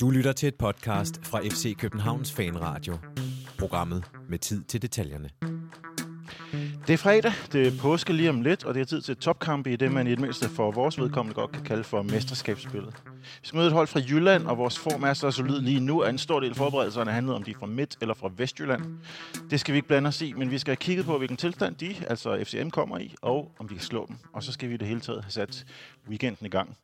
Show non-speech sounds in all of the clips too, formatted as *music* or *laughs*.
Du lytter til et podcast fra FC Københavns Fanradio. Programmet med tid til detaljerne. Det er fredag, det er påske lige om lidt, og det er tid til topkamp i det, man i det mindste for vores vedkommende godt kan kalde for mesterskabsspillet. Vi skal møde et hold fra Jylland, og vores form er så solid lige nu, at en stor del af forberedelserne handler om de er fra Midt- eller fra Vestjylland. Det skal vi ikke blande os i, men vi skal have kigget på, hvilken tilstand de, altså FCM, kommer i, og om vi kan slå dem. Og så skal vi i det hele taget have sat weekenden i gang.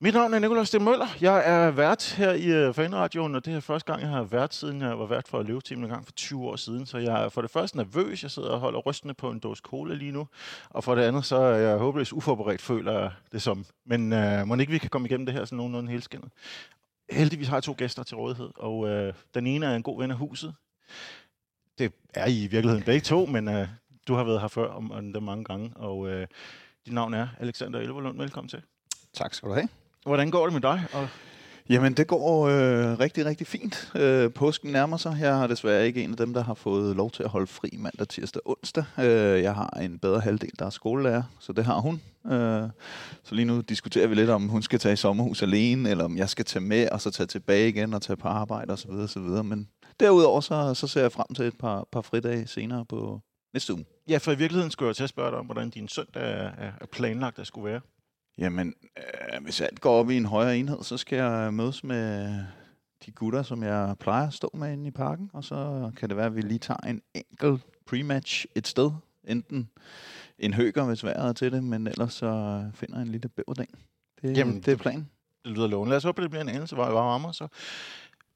Mit navn er Nikolaj Sten Møller. Jeg er vært her i uh, Fanradioen, og det er første gang, jeg har været, siden jeg var vært for Løveteam en gang for 20 år siden. Så jeg er for det første nervøs. Jeg sidder og holder rystende på en dåse cola lige nu. Og for det andet, så er jeg håbløst uforberedt, føler jeg det som. Men øh, uh, må ikke vi kan komme igennem det her sådan nogenlunde helskindet. Heldigvis har jeg to gæster til rådighed, og uh, den ene er en god ven af huset. Det er I i virkeligheden begge to, men uh, du har været her før om, om det mange gange. Og uh, dit navn er Alexander Elverlund. Velkommen til. Tak skal du have. Hvordan går det med dig? Og Jamen, det går øh, rigtig, rigtig fint. Øh, påsken nærmer sig. Jeg har desværre ikke en af dem, der har fået lov til at holde fri mandag, tirsdag, onsdag. Øh, jeg har en bedre halvdel, der er skolelærer, så det har hun. Øh, så lige nu diskuterer vi lidt, om hun skal tage i sommerhus alene, eller om jeg skal tage med, og så tage tilbage igen og tage på arbejde osv. osv. Men derudover, så, så ser jeg frem til et par, par fridage senere på næste uge. Ja, for i virkeligheden skulle jeg til at spørge dig om, hvordan din søndag er, er planlagt at skulle være. Jamen, øh, hvis alt går op i en højere enhed, så skal jeg mødes med de gutter, som jeg plejer at stå med inde i parken, og så kan det være, at vi lige tager en enkelt pre-match et sted. Enten en høger, hvis vejret er til det, men ellers så finder jeg en lille bæverding. Det, Jamen, det er planen. Det lyder lovende. Lad os håbe, det bliver en anelse hvor jeg var varmere. Så.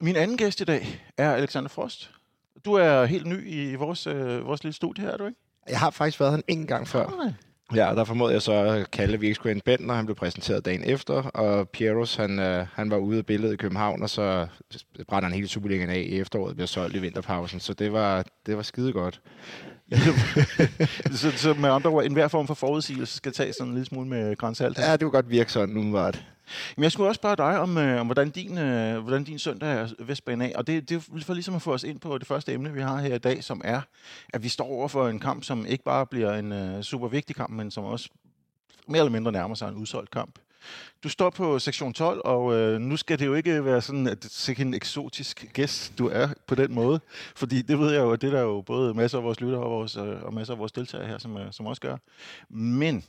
Min anden gæst i dag er Alexander Frost. Du er helt ny i vores, øh, vores lille studie her, er du ikke? Jeg har faktisk været her en gang før. Ja, der formodede jeg så at Kalle, vi ikke skulle hente Bent, når han blev præsenteret dagen efter. Og Pieros, han, øh, han var ude af billedet i København, og så brænder han hele Superligaen af i efteråret, bliver solgt i vinterpausen. Så det var, det var skide godt. *laughs* så, så med andre ord, enhver form for forudsigelse skal tage sådan en lille smule med grænsalt. Ja, det kunne godt virke sådan, umiddelbart. Men jeg skulle også spørge dig om, øh, om hvordan, din, øh, hvordan din søndag er Vestbanen af. Og det, det er for ligesom at få os ind på det første emne, vi har her i dag, som er, at vi står over for en kamp, som ikke bare bliver en øh, super vigtig kamp, men som også mere eller mindre nærmer sig en udsolgt kamp. Du står på sektion 12, og øh, nu skal det jo ikke være sådan, at det er en eksotisk gæst, du er på den måde. Fordi det ved jeg jo, at det er der jo både masser af vores lyttere og, vores, øh, og masser af vores deltagere her, som, øh, som også gør. Men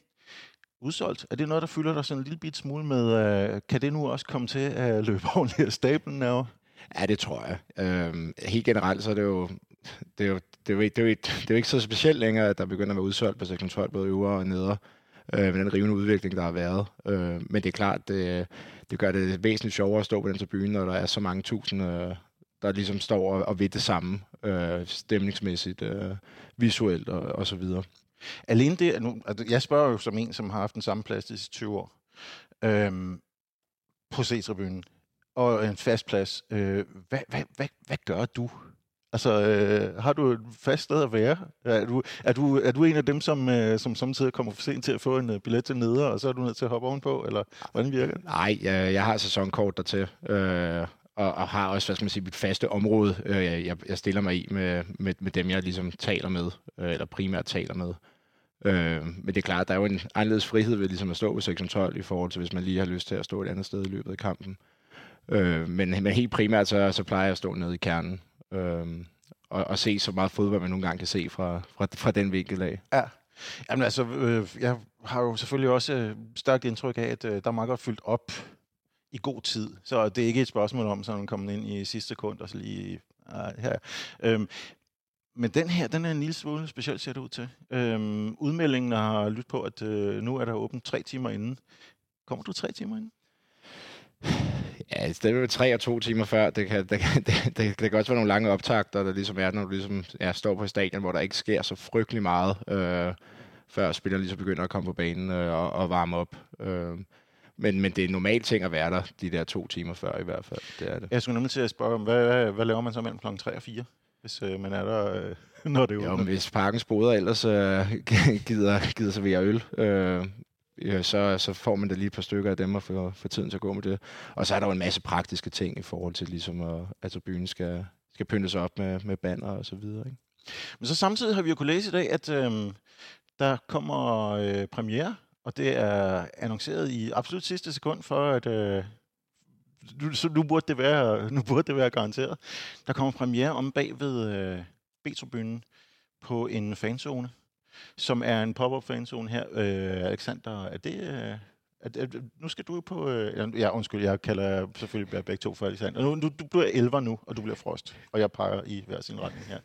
udsolgt, er det noget, der fylder dig sådan en lille bit smule med, øh, kan det nu også komme til at løbe ordentligt af stablen over? Ja, det tror jeg. Øhm, helt generelt, så er det jo, det er jo, det er jo, ikke, det er jo, ikke, det er jo ikke så specielt længere, at der begynder at være udsolgt på sektion 12, både øvre og nedre øh, med den rivende udvikling, der har været. Øh, men det er klart, det, det gør det væsentligt sjovere at stå på den tribune, når der er så mange tusind, øh, der ligesom står og, og ved det samme, øh, stemningsmæssigt, øh, visuelt og, og så videre. Alene det, nu, altså, jeg spørger jo som en, som har haft den samme plads i 20 år, øhm, på C-tribunen, og en fast plads. Øh, hvad, hvad, hvad, hvad gør du? Altså, øh, har du et fast sted at være? Er du, er du, er du en af dem, som, øh, som samtidig kommer for sent til at få en øh, billet til neder, og så er du nødt til at hoppe ovenpå, eller hvordan virker det? Nej, jeg, jeg har sæsonkort dertil, øh, og, og har også, hvad skal man sige, mit faste område, øh, jeg, jeg stiller mig i med, med, med dem, jeg ligesom taler med, øh, eller primært taler med. Øh, men det er klart, der er jo en anderledes frihed ved ligesom at stå ved sektion 12 i forhold til, hvis man lige har lyst til at stå et andet sted i løbet af kampen. Øh, men, men helt primært, så, så plejer jeg at stå nede i kernen. Øh, og, og se så meget fodbold, man nogle gange kan se fra, fra, fra den vinkel af. Ja. Jamen altså, øh, jeg har jo selvfølgelig også øh, stærkt indtryk af, at øh, der er meget godt fyldt op i god tid. Så det er ikke et spørgsmål om, så man kommer ind i sidste sekund og så lige øh, her. Øhm, men den her, den er en lille smule speciel, ser det ud til. Øhm, udmeldingen har lyttet på, at øh, nu er der åbent tre timer inden. Kommer du tre timer inden? Ja, det er jo tre og to timer før. Det kan, det, kan, det, det, det kan også være nogle lange optagter, der ligesom er, når du ligesom, ja, står på stadion, hvor der ikke sker så frygtelig meget, øh, før spillerne ligesom begynder at komme på banen øh, og, og varme op. Øh, men, men det er normalt ting at være der de der to timer før i hvert fald. Det er det. Jeg skulle nemlig til at spørge om, hvad, hvad, hvad laver man så mellem kl. 3 og 4? Hvis øh, man er der, øh, *laughs* når det er jo, hvis parkens boder ellers øh, *laughs* gider, gider servere øl, øh, øh, så, så får man da lige et par stykker af dem og får, får tiden til at gå med det. Og så er der jo en masse praktiske ting i forhold til, ligesom at, at tribunen skal, skal pyntes op med, med banner og så videre. Ikke? Men så samtidig har vi jo kunnet læse i dag, at øh, der kommer øh, premiere, og det er annonceret i absolut sidste sekund for, at, øh, nu, så nu burde, det være, *laughs* nu burde det være garanteret. Der kommer premiere om bag ved øh, B-tribunen på en fanzone, som er en pop-up fanzone her. Øh, Alexander, er det... Øh, at, at, nu skal du jo på... Øh, ja, undskyld, jeg kalder selvfølgelig begge to for Alexander. Nu, du, du bliver 11 nu, og du bliver Frost. Og jeg peger i hver sin retning her.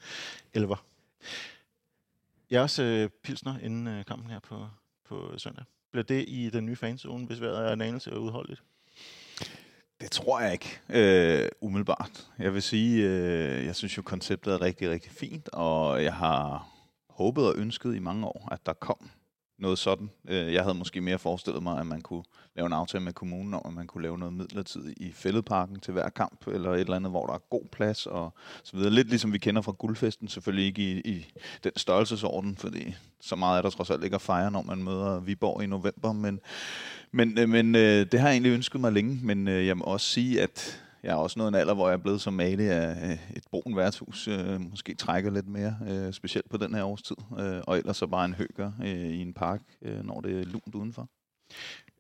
11. også øh, pilsner inden øh, kampen her på, på søndag. Bliver det i den nye fanzone, hvis vejret er en anelse udholdeligt? Det tror jeg ikke, øh, umiddelbart. Jeg vil sige, øh, jeg synes jo, konceptet er rigtig, rigtig fint, og jeg har håbet og ønsket i mange år, at der kom noget sådan. Øh, jeg havde måske mere forestillet mig, at man kunne lave en aftale med kommunen om, at man kunne lave noget midlertidigt i fældeparken til hver kamp, eller et eller andet, hvor der er god plads og så videre. Lidt ligesom vi kender fra guldfesten, selvfølgelig ikke i, i den størrelsesorden, fordi så meget er der trods alt ikke at fejre, når man møder Viborg i november, men, men, øh, men øh, det har jeg egentlig ønsket mig længe, men jeg må også sige, at jeg er også nået en alder, hvor jeg er blevet så malig af et brun værtshus. Øh, måske trækker lidt mere, øh, specielt på den her årstid. Øh, og ellers så bare en høger øh, i en park, øh, når det er lunt udenfor.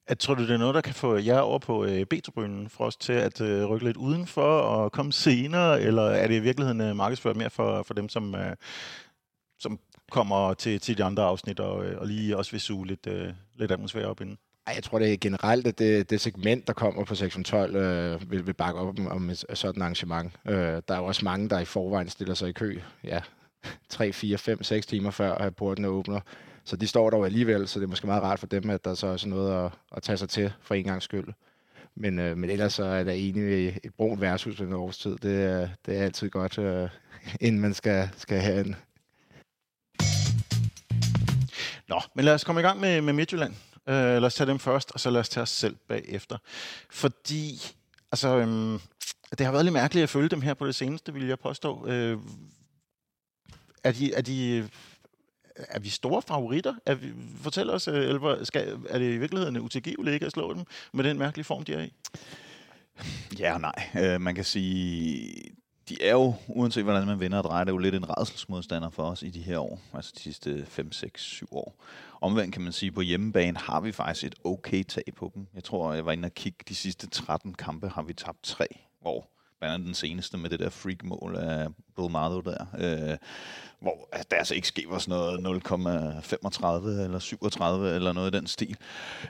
At, tror du, det er noget, der kan få jer over på øh, B-tribunen for os til at øh, rykke lidt udenfor og komme senere? Eller er det i virkeligheden øh, markedsført mere for, for dem, som, øh, som kommer til, til de andre afsnit og, øh, og lige også vil suge lidt, øh, lidt atmosfære op inden? Ej, jeg tror det er generelt, at det, det segment, der kommer på 612, øh, vil, vil bakke op om, om et, et sådan arrangement. Øh, der er jo også mange, der i forvejen stiller sig i kø. Ja, 3, 4, 5, 6 timer før at porten åbner. Så de står der jo alligevel, så det er måske meget rart for dem, at der så er sådan noget at, at tage sig til for en gang skyld. Men, øh, men ellers så er der egentlig et brunt værtshus ved en årstid. Det, det er altid godt, øh, *laughs* inden man skal, skal have en. Nå, men lad os komme i gang med, med Midtjylland. Øh, lad os tage dem først, og så lad os tage os selv bagefter. Fordi, altså, øhm, det har været lidt mærkeligt at følge dem her på det seneste, vil jeg påstå. Øh, er de, er de er vi store favoritter? Er vi, fortæl os, øh, Elver, skal, er det i virkeligheden utilgiveligt ikke at slå dem med den mærkelige form, de er i? Ja og nej. Øh, man kan sige, de er jo, uanset hvordan man vender og drejer, det er jo lidt en redselsmodstander for os i de her år, altså de sidste 5, 6, 7 år. Omvendt kan man sige, at på hjemmebane har vi faktisk et okay tag på dem. Jeg tror, jeg var inde og kigge, de sidste 13 kampe har vi tabt 3, hvor blandt andet den seneste med det der freak-mål af Bill Marlow der, øh, hvor altså, der altså ikke sker sådan noget 0,35 eller 37 eller noget i den stil.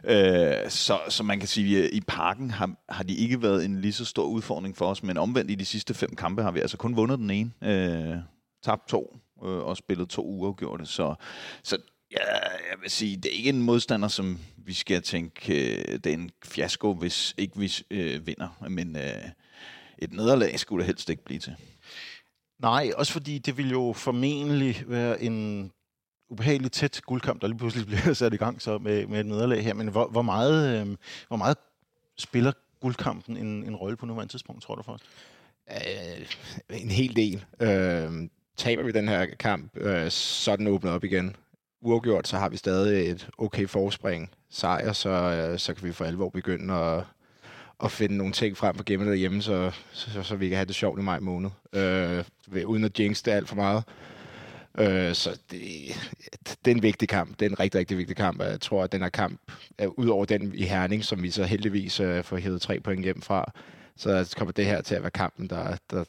Øh, så, så man kan sige, at i parken har, har de ikke været en lige så stor udfordring for os, men omvendt i de sidste fem kampe har vi altså kun vundet den ene, øh, tabt to øh, og spillet to uafgjorte, Så, så Ja, jeg vil sige, det er ikke en modstander, som vi skal tænke, øh, det er en fiasko, hvis ikke vi øh, vinder. Men øh, et nederlag skulle det helst ikke blive til. Nej, også fordi det vil jo formentlig være en ubehageligt tæt guldkamp, der lige pludselig *laughs* bliver sat i gang så med, med et nederlag her. Men hvor, hvor, meget, øh, hvor meget spiller guldkampen en, en rolle på nuværende tidspunkt, tror du for os? Øh, en hel del. Øh, taber vi den her kamp, øh, så er den åbnet op igen uafgjort, så har vi stadig et okay forspring sejr, så, øh, så kan vi for alvor begynde at, at finde nogle ting frem for gemmet derhjemme, så, så, så vi kan have det sjovt i maj måned, øh, uden at jinx det alt for meget. Øh, så det, det er en vigtig kamp. Det er en rigtig, rigtig vigtig kamp. Jeg tror, at den her kamp, ud over den i Herning, som vi så heldigvis øh, får hævet tre point hjem fra, så kommer det her til at være kampen, der, der,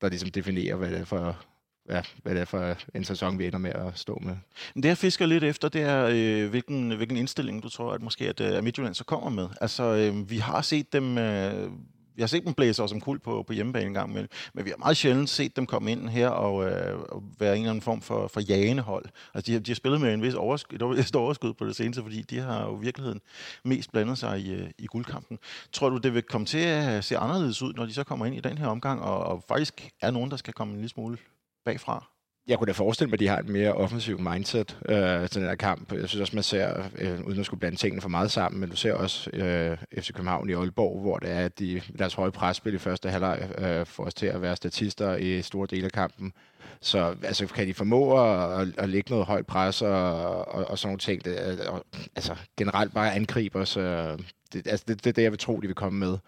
der ligesom definerer, hvad det er for, ja, hvad det er for en sæson, vi ender med at stå med. Det jeg fisker lidt efter, det er, øh, hvilken, hvilken indstilling du tror, at måske at, øh, at Midtjylland så kommer med. Altså, øh, vi har set dem... Øh, jeg har set dem blæse os kul på, på hjemmebane en gang, men, men vi har meget sjældent set dem komme ind her og, øh, og være en eller anden form for, for jagende hold. Altså, de, de har spillet med en vis overskud, *laughs* et overskud på det seneste, fordi de har jo i virkeligheden mest blandet sig i, øh, i guldkampen. Tror du, det vil komme til at se anderledes ud, når de så kommer ind i den her omgang, og, og faktisk er nogen, der skal komme en lille smule bagfra? Jeg kunne da forestille mig, at de har et mere offensivt mindset øh, til den her kamp. Jeg synes også, man ser, øh, uden at skulle blande tingene for meget sammen, men du ser også øh, FC København i Aalborg, hvor det er, at de, deres høje presspil i første halvleg øh, får os til at være statister i store dele af kampen. Så altså, kan de formå at, at lægge noget højt pres og, og, og sådan nogle ting. Det, og, altså generelt bare angribe os. Øh, det, altså, det, det er det, jeg vil tro, de vil komme med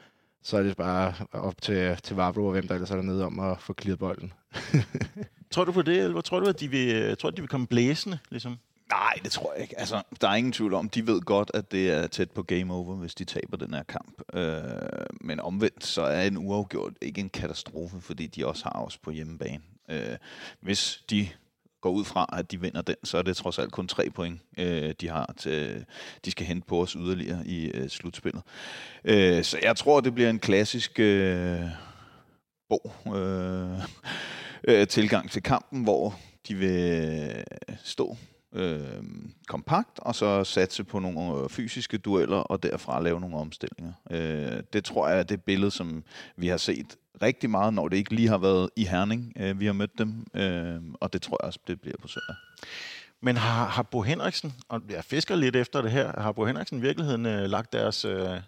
så er det bare op til, til Vavro og hvem der ellers er dernede om at få klidret bolden. *laughs* tror du på det, eller tror du, at de vil, tror, at de vil komme blæsende? Ligesom? Nej, det tror jeg ikke. Altså, der er ingen tvivl om, de ved godt, at det er tæt på game over, hvis de taber den her kamp. Øh, men omvendt, så er en uafgjort ikke en katastrofe, fordi de også har os på hjemmebane. Øh, hvis de går ud fra, at de vinder den, så er det trods alt kun tre point, øh, de har til, de skal hente på os yderligere i øh, slutspillet. Øh, så jeg tror, det bliver en klassisk øh, bog øh, øh, tilgang til kampen, hvor de vil øh, stå øh, kompakt, og så satse på nogle øh, fysiske dueller, og derfra lave nogle omstillinger. Øh, det tror jeg er det billede, som vi har set rigtig meget, når det ikke lige har været i Herning, øh, vi har mødt dem, øh, og det tror jeg også, det bliver på søndag. Men har, har Bo Henriksen, og jeg fisker lidt efter det her, har Bo Henriksen i virkeligheden øh, lagt deres, øh,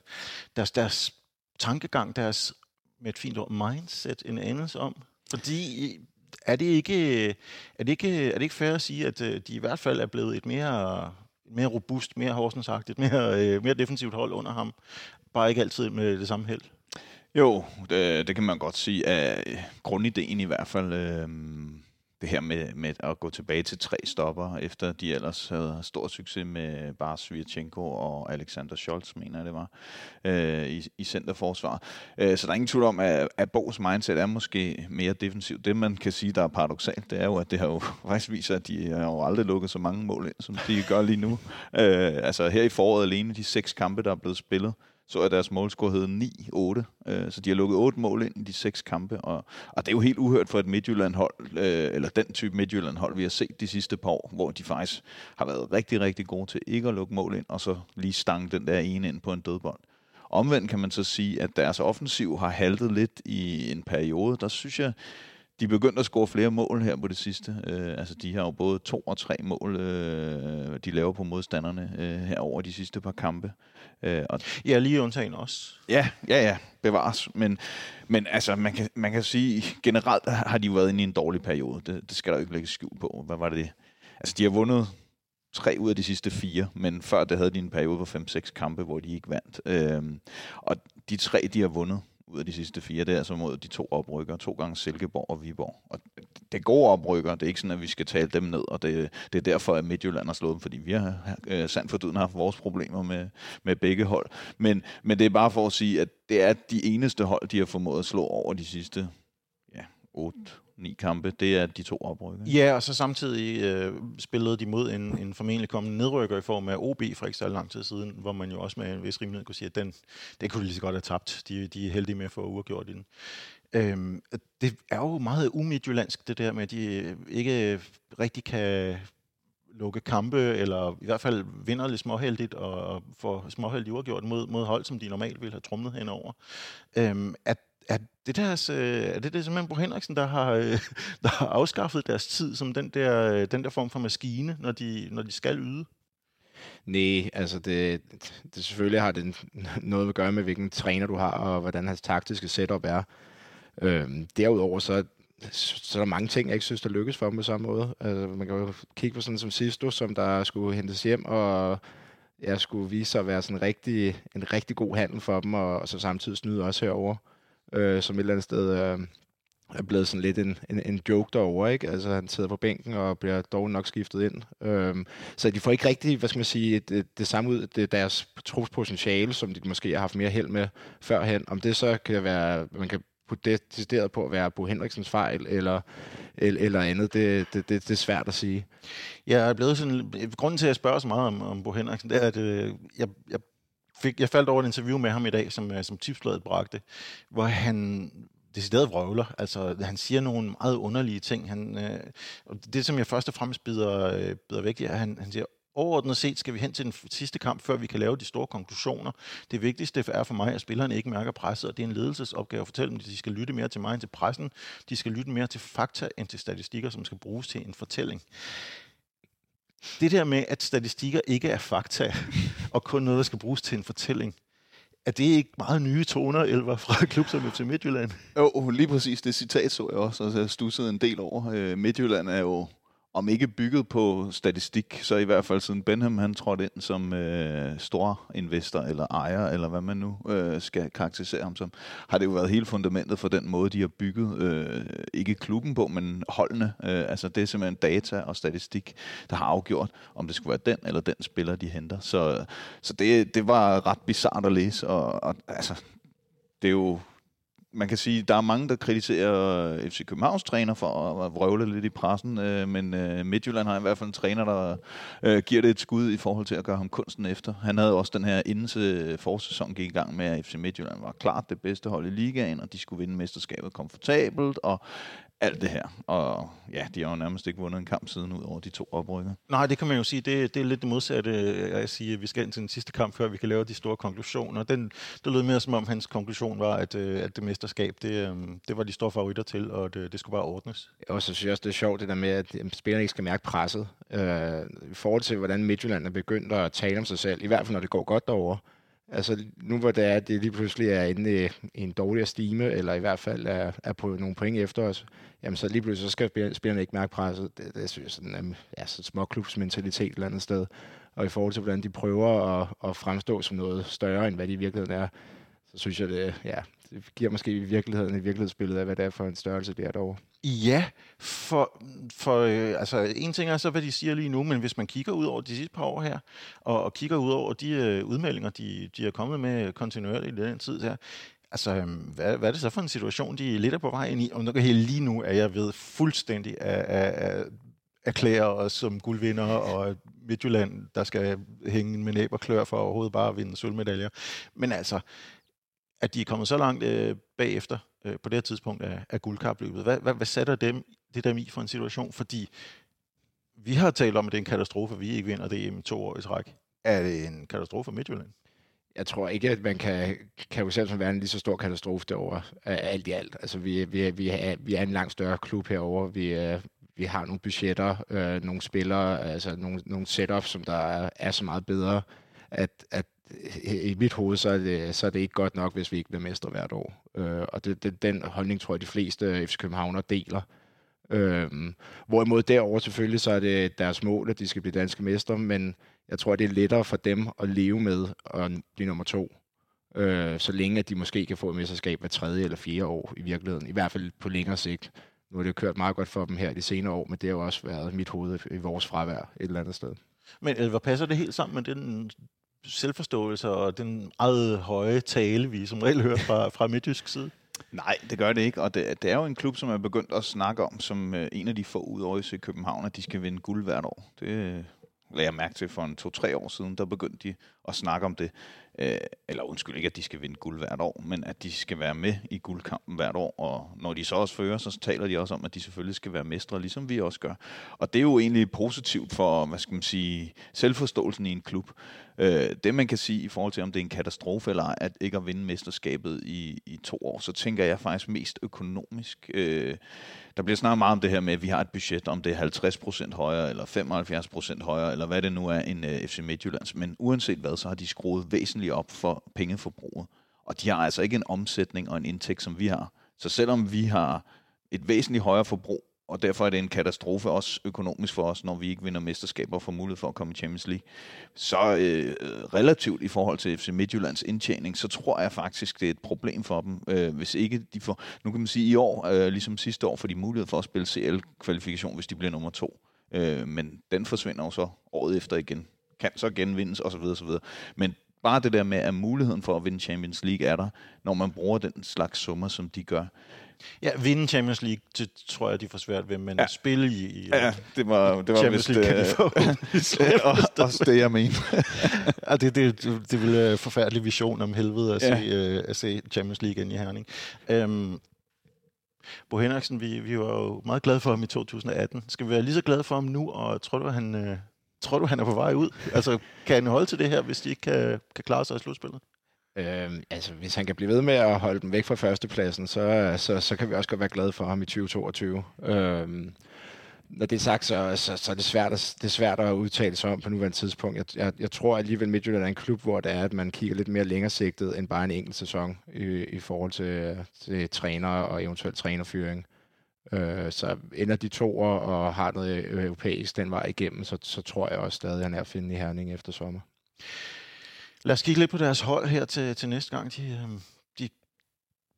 deres, deres tankegang, deres, med et fint ord, mindset en anelse om? Fordi øh, er det ikke, øh, er det ikke, er det ikke fair at sige, at øh, de i hvert fald er blevet et mere, mere robust, mere Horsensagtigt, mere, øh, mere defensivt hold under ham? Bare ikke altid med det samme held? Jo, det, det kan man godt sige. Øh, Af grundideen i hvert fald. Øh, det her med, med at gå tilbage til tre stopper, efter de ellers havde stor succes med bare Svirchenko og Alexander Scholz, mener jeg det var, øh, i, i centerforsvar. Øh, så der er ingen tvivl om, at, at Bogs mindset er måske mere defensivt. Det man kan sige, der er paradoxalt, det er jo, at det har jo *laughs* faktisk vist at de har jo aldrig lukket så mange mål ind, som de gør lige nu. Øh, altså her i foråret alene, de seks kampe, der er blevet spillet, så er deres målscore hed 9-8. Øh, så de har lukket 8 mål ind i de seks kampe. Og, og det er jo helt uhørt for et Midtjylland-hold, øh, eller den type Midtjylland-hold, vi har set de sidste par år, hvor de faktisk har været rigtig, rigtig gode til ikke at lukke mål ind, og så lige stange den der ene ind på en dødbold. Omvendt kan man så sige, at deres offensiv har haltet lidt i en periode. Der synes jeg, de er begyndt at score flere mål her på det sidste. Øh, altså, de har jo både to og tre mål, øh, de laver på modstanderne øh, her over de sidste par kampe. Øh, og ja, lige undtagen også. Ja, ja, ja, bevares. Men, men altså, man kan, man kan sige, generelt har de været inde i en dårlig periode. Det, det skal der jo ikke lægge skjul på. Hvad var det? Altså, de har vundet tre ud af de sidste fire, men før det havde de en periode på fem-seks kampe, hvor de ikke vandt. Øh, og de tre, de har vundet, ud af de sidste fire, det er mod de to oprykker, to gange Silkeborg og Viborg. Og det er gode oprykker, det er ikke sådan, at vi skal tale dem ned, og det, det er derfor, at Midtjylland har slået dem, fordi vi har øh, sandt for dyden haft vores problemer med, med begge hold. Men, men det er bare for at sige, at det er de eneste hold, de har formået at slå over de sidste ja, 8, ni kampe, det er de to oprykker. Ja, og så samtidig øh, spillede de mod en, en formentlig kommende nedrykker i form af OB for ikke så lang tid siden, hvor man jo også med en vis rimelighed kunne sige, at den, det kunne de lige så godt have tabt. De, de er heldige med at få uafgjort i den. Øhm, det er jo meget umidjyllandsk, det der med, at de ikke rigtig kan lukke kampe, eller i hvert fald vinder lidt småheldigt og får småheldigt uafgjort mod, mod hold, som de normalt ville have trumlet henover. Øhm, at er det, deres, øh, er det det simpelthen Bo Henriksen, der har, øh, *laughs* der har afskaffet deres tid som den der, øh, den der form for maskine, når de, når de skal yde? Nej, altså det, det selvfølgelig har det noget at gøre med, hvilken træner du har, og hvordan hans taktiske setup er. Øhm, derudover så, så er der mange ting, jeg ikke synes, der lykkes for ham på samme måde. Altså, man kan jo kigge på sådan som Sisto, som der skulle hentes hjem, og jeg skulle vise sig at være sådan en rigtig, en rigtig god handel for dem, og, og så samtidig snyde også herover øh, som et eller andet sted øh, er blevet sådan lidt en, en, en joke derovre, ikke? Altså han sidder på bænken og bliver dog nok skiftet ind. Øhm, så de får ikke rigtig, hvad skal man sige, det, det samme ud, det deres trospotentiale, som de måske har haft mere held med førhen. Om det så kan være, man kan putte det decideret på at være Bo Henriksens fejl, eller, eller, eller andet, det, det, det, det er svært at sige. Jeg er blevet sådan, grunden til, at jeg spørger så meget om, om Bo Henriksen, det er, at øh, jeg, jeg fik, jeg faldt over et interview med ham i dag, som, øh, som tipsbladet bragte, hvor han decideret vrøvler. Altså, han siger nogle meget underlige ting. Han, øh, det, som jeg først og fremmest bider, øh, bider væk, er, at han, han siger, overordnet set skal vi hen til den sidste kamp, før vi kan lave de store konklusioner. Det vigtigste er for mig, at spillerne ikke mærker presset, og det er en ledelsesopgave at fortælle dem, at de skal lytte mere til mig end til pressen. De skal lytte mere til fakta end til statistikker, som skal bruges til en fortælling det der med, at statistikker ikke er fakta, *laughs* og kun noget, der skal bruges til en fortælling, er det ikke meget nye toner, Elver, fra *laughs* klub som FC Midtjylland? Jo, lige præcis. Det citat så jeg også, og jeg stussede en del over. Øh, Midtjylland er jo om ikke bygget på statistik, så i hvert fald siden Benham han trådte ind som øh, stor investor eller ejer, eller hvad man nu øh, skal karakterisere ham som, har det jo været hele fundamentet for den måde, de har bygget, øh, ikke klubben på, men holdene. Øh, altså det er simpelthen data og statistik, der har afgjort, om det skulle være den eller den spiller, de henter. Så, så det, det var ret bizart at læse, og, og altså, det er jo man kan sige, der er mange, der kritiserer FC Københavns træner for at vrøvle lidt i pressen, øh, men øh, Midtjylland har i hvert fald en træner, der øh, giver det et skud i forhold til at gøre ham kunsten efter. Han havde også den her inden øh, forsæson gik i gang med, at FC Midtjylland var klart det bedste hold i ligaen, og de skulle vinde mesterskabet komfortabelt, og alt det her. Og ja, de har jo nærmest ikke vundet en kamp siden ud over de to oprykker. Nej, det kan man jo sige. Det, det er lidt det modsatte. Jeg siger, at vi skal ind til den sidste kamp, før vi kan lave de store konklusioner. Den, det lød mere som om, hans konklusion var, at, øh, at det mesterskab, det, øhm, det var de store favoritter til, og det, det skulle bare ordnes. Og så synes jeg også, det er sjovt, det der med, at spillerne ikke skal mærke presset. Øh, I forhold til, hvordan Midtjylland er begyndt at tale om sig selv, i hvert fald når det går godt derovre, Altså nu hvor det er, at det lige pludselig er inde i en dårligere stime, eller i hvert fald er, er på nogle point efter os, jamen så lige pludselig så skal spillerne ikke mærke presset. Det, det synes jeg sådan, jamen, ja, så småklubsmentalitet et eller andet sted. Og i forhold til, hvordan de prøver at, at fremstå som noget større, end hvad de i virkeligheden er, så synes jeg, det, ja, det giver måske i virkeligheden et virkelighedsbillede af, hvad det er for en størrelse, det er derovre. Ja, for, for øh, altså, en ting er så, hvad de siger lige nu, men hvis man kigger ud over de sidste par år her, og, og kigger ud over de øh, udmeldinger, de, de er kommet med kontinuerligt i den tid her, altså, øhm, hvad, hvad er det så for en situation, de lidt er på vej ind i? Og lige nu er jeg ved fuldstændig at, at, at erklære os som guldvinder, og Midtjylland, der skal hænge med næb og klør for overhovedet bare at vinde sølvmedaljer. Men altså, at de er kommet så langt øh, bagefter øh, på det her tidspunkt af, af guldkapløbet. Hvad, hvad, hvad sætter dem, det dem i for en situation? Fordi vi har talt om, at det er en katastrofe, at vi ikke vinder det i to år i træk. Er det en katastrofe for Midtjylland? Jeg tror ikke, at man kan, kan jo selv være en lige så stor katastrofe derovre, alt i alt. Altså, vi, vi, vi, er, vi er en langt større klub herover. Vi, øh, vi har nogle budgetter, øh, nogle spillere, altså nogle, nogle setups, som der er, er så meget bedre, at, at i mit hoved, så er, det, så er det ikke godt nok, hvis vi ikke bliver mestre hvert år. Øh, og det, det, den holdning tror jeg, de fleste FC Københavner deler. Øh, hvorimod derover selvfølgelig, så er det deres mål, at de skal blive danske mestre, men jeg tror, det er lettere for dem at leve med at blive nummer to. Øh, så længe at de måske kan få et mesterskab hver tredje eller fjerde år i virkeligheden. I hvert fald på længere sigt. Nu har det jo kørt meget godt for dem her de senere år, men det har jo også været mit hoved i vores fravær et eller andet sted. Men hvad passer det helt sammen med den selvforståelse og den eget høje tale, vi som regel hører fra, fra midtjysk side? Nej, det gør det ikke, og det, det er jo en klub, som er begyndt at snakke om, som uh, en af de få ud over i København, at de skal vinde guld hvert år. Det øh, lagde jeg mærke til for en to-tre år siden, der begyndte de at snakke om det. Øh, eller undskyld ikke, at de skal vinde guld hvert år, men at de skal være med i guldkampen hvert år. Og når de så også fører, så taler de også om, at de selvfølgelig skal være mestre, ligesom vi også gør. Og det er jo egentlig positivt for, hvad skal man sige, selvforståelsen i en klub. Øh, det man kan sige i forhold til, om det er en katastrofe eller ej, at ikke at vinde mesterskabet i, i to år, så tænker jeg faktisk mest økonomisk. Øh, der bliver snart meget om det her med, at vi har et budget, om det er 50% højere, eller 75% højere, eller hvad det nu er end øh, FC Midtjyllands. Men uanset hvad, så har de skruet væsentligt op for pengeforbruget. Og de har altså ikke en omsætning og en indtægt, som vi har. Så selvom vi har et væsentligt højere forbrug, og derfor er det en katastrofe også økonomisk for os, når vi ikke vinder mesterskaber og får mulighed for at komme i Champions League. Så øh, relativt i forhold til FC Midtjyllands indtjening, så tror jeg faktisk, det er et problem for dem, øh, hvis ikke de får, nu kan man sige i år, øh, ligesom sidste år, får de mulighed for at spille CL-kvalifikation, hvis de bliver nummer to. Øh, men den forsvinder jo så året efter igen. Kan så genvindes osv. osv. Men bare det der med, at muligheden for at vinde Champions League er der, når man bruger den slags summer, som de gør. Ja, vinde Champions League, det tror jeg, de får svært ved, men ja. spille i, i ja, det var, det var Champions League kan de få. *laughs* også det, jeg mener. ja, det, det, det, ville en forfærdelig vision om helvede at, ja. se, uh, at se Champions League ind i Herning. Um, Bo Henriksen, vi, vi var jo meget glade for ham i 2018. Skal vi være lige så glade for ham nu, og tror du, han, uh, tror du, han er på vej ud? Altså, kan han holde til det her, hvis de ikke kan, kan klare sig i slutspillet? Øhm, altså, hvis han kan blive ved med at holde dem væk fra førstepladsen, så, så, så kan vi også godt være glade for ham i 2022. Øh, når det er sagt, så, så, så er det svært, at, det er svært at udtale sig om på nuværende tidspunkt. Jeg, jeg, jeg tror alligevel, Midtjylland er en klub, hvor det er, at man kigger lidt mere længere sigtet end bare en enkelt sæson i, i forhold til, til træner og eventuelt trænerfyring. Øh, så ender de to og har noget europæisk den vej igennem, så, så tror jeg også stadig, at han er at finde i Herning efter sommer. Lad os kigge lidt på deres hold her til, til næste gang. De, øhm, de,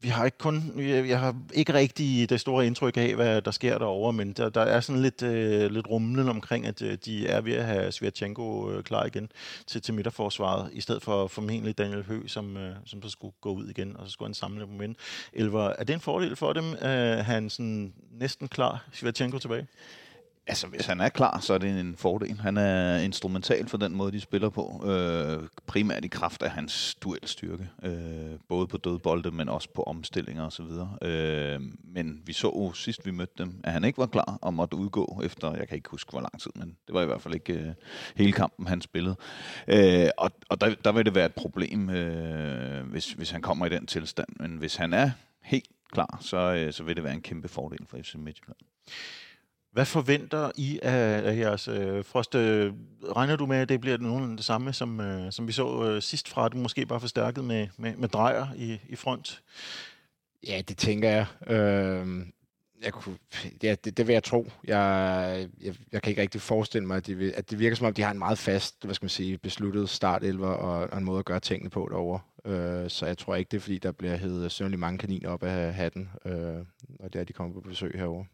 vi har ikke kun, jeg har ikke rigtig det store indtryk af, hvad der sker derovre, men der, der er sådan lidt, øh, lidt rumlen omkring, at øh, de er ved at have Svirchenko øh, klar igen til, til midterforsvaret, i stedet for formentlig Daniel Hø, som, øh, som så skulle gå ud igen, og så skulle han samle dem ind. Elver, er det en fordel for dem, at han sådan næsten klar Svirchenko tilbage? Altså, hvis han er klar, så er det en fordel. Han er instrumental for den måde, de spiller på. Øh, primært i kraft af hans duelstyrke. Øh, både på dødbolde, men også på omstillinger osv. Øh, men vi så jo sidst, vi mødte dem, at han ikke var klar og måtte udgå efter, jeg kan ikke huske, hvor lang tid, men det var i hvert fald ikke øh, hele kampen, han spillede. Øh, og og der, der vil det være et problem, øh, hvis, hvis han kommer i den tilstand. Men hvis han er helt klar, så, øh, så vil det være en kæmpe fordel for FC Midtjylland. Hvad forventer I af, af jeres øh, Frost? Øh, regner du med, at det bliver nogenlunde det samme, som, øh, som vi så øh, sidst fra? Det måske bare forstærket med, med, med drejer i, i front? Ja, det tænker jeg. Øh, jeg kunne, ja, det, det vil jeg tro. Jeg, jeg, jeg kan ikke rigtig forestille mig, at, de vil, at det virker som om, de har en meget fast, hvad skal man sige, besluttet startelver og, og en måde at gøre tingene på derovre. Øh, så jeg tror ikke, det er fordi, der bliver heddet sønderlig mange kaniner op af hatten, øh, når det er, de kommer på besøg herover.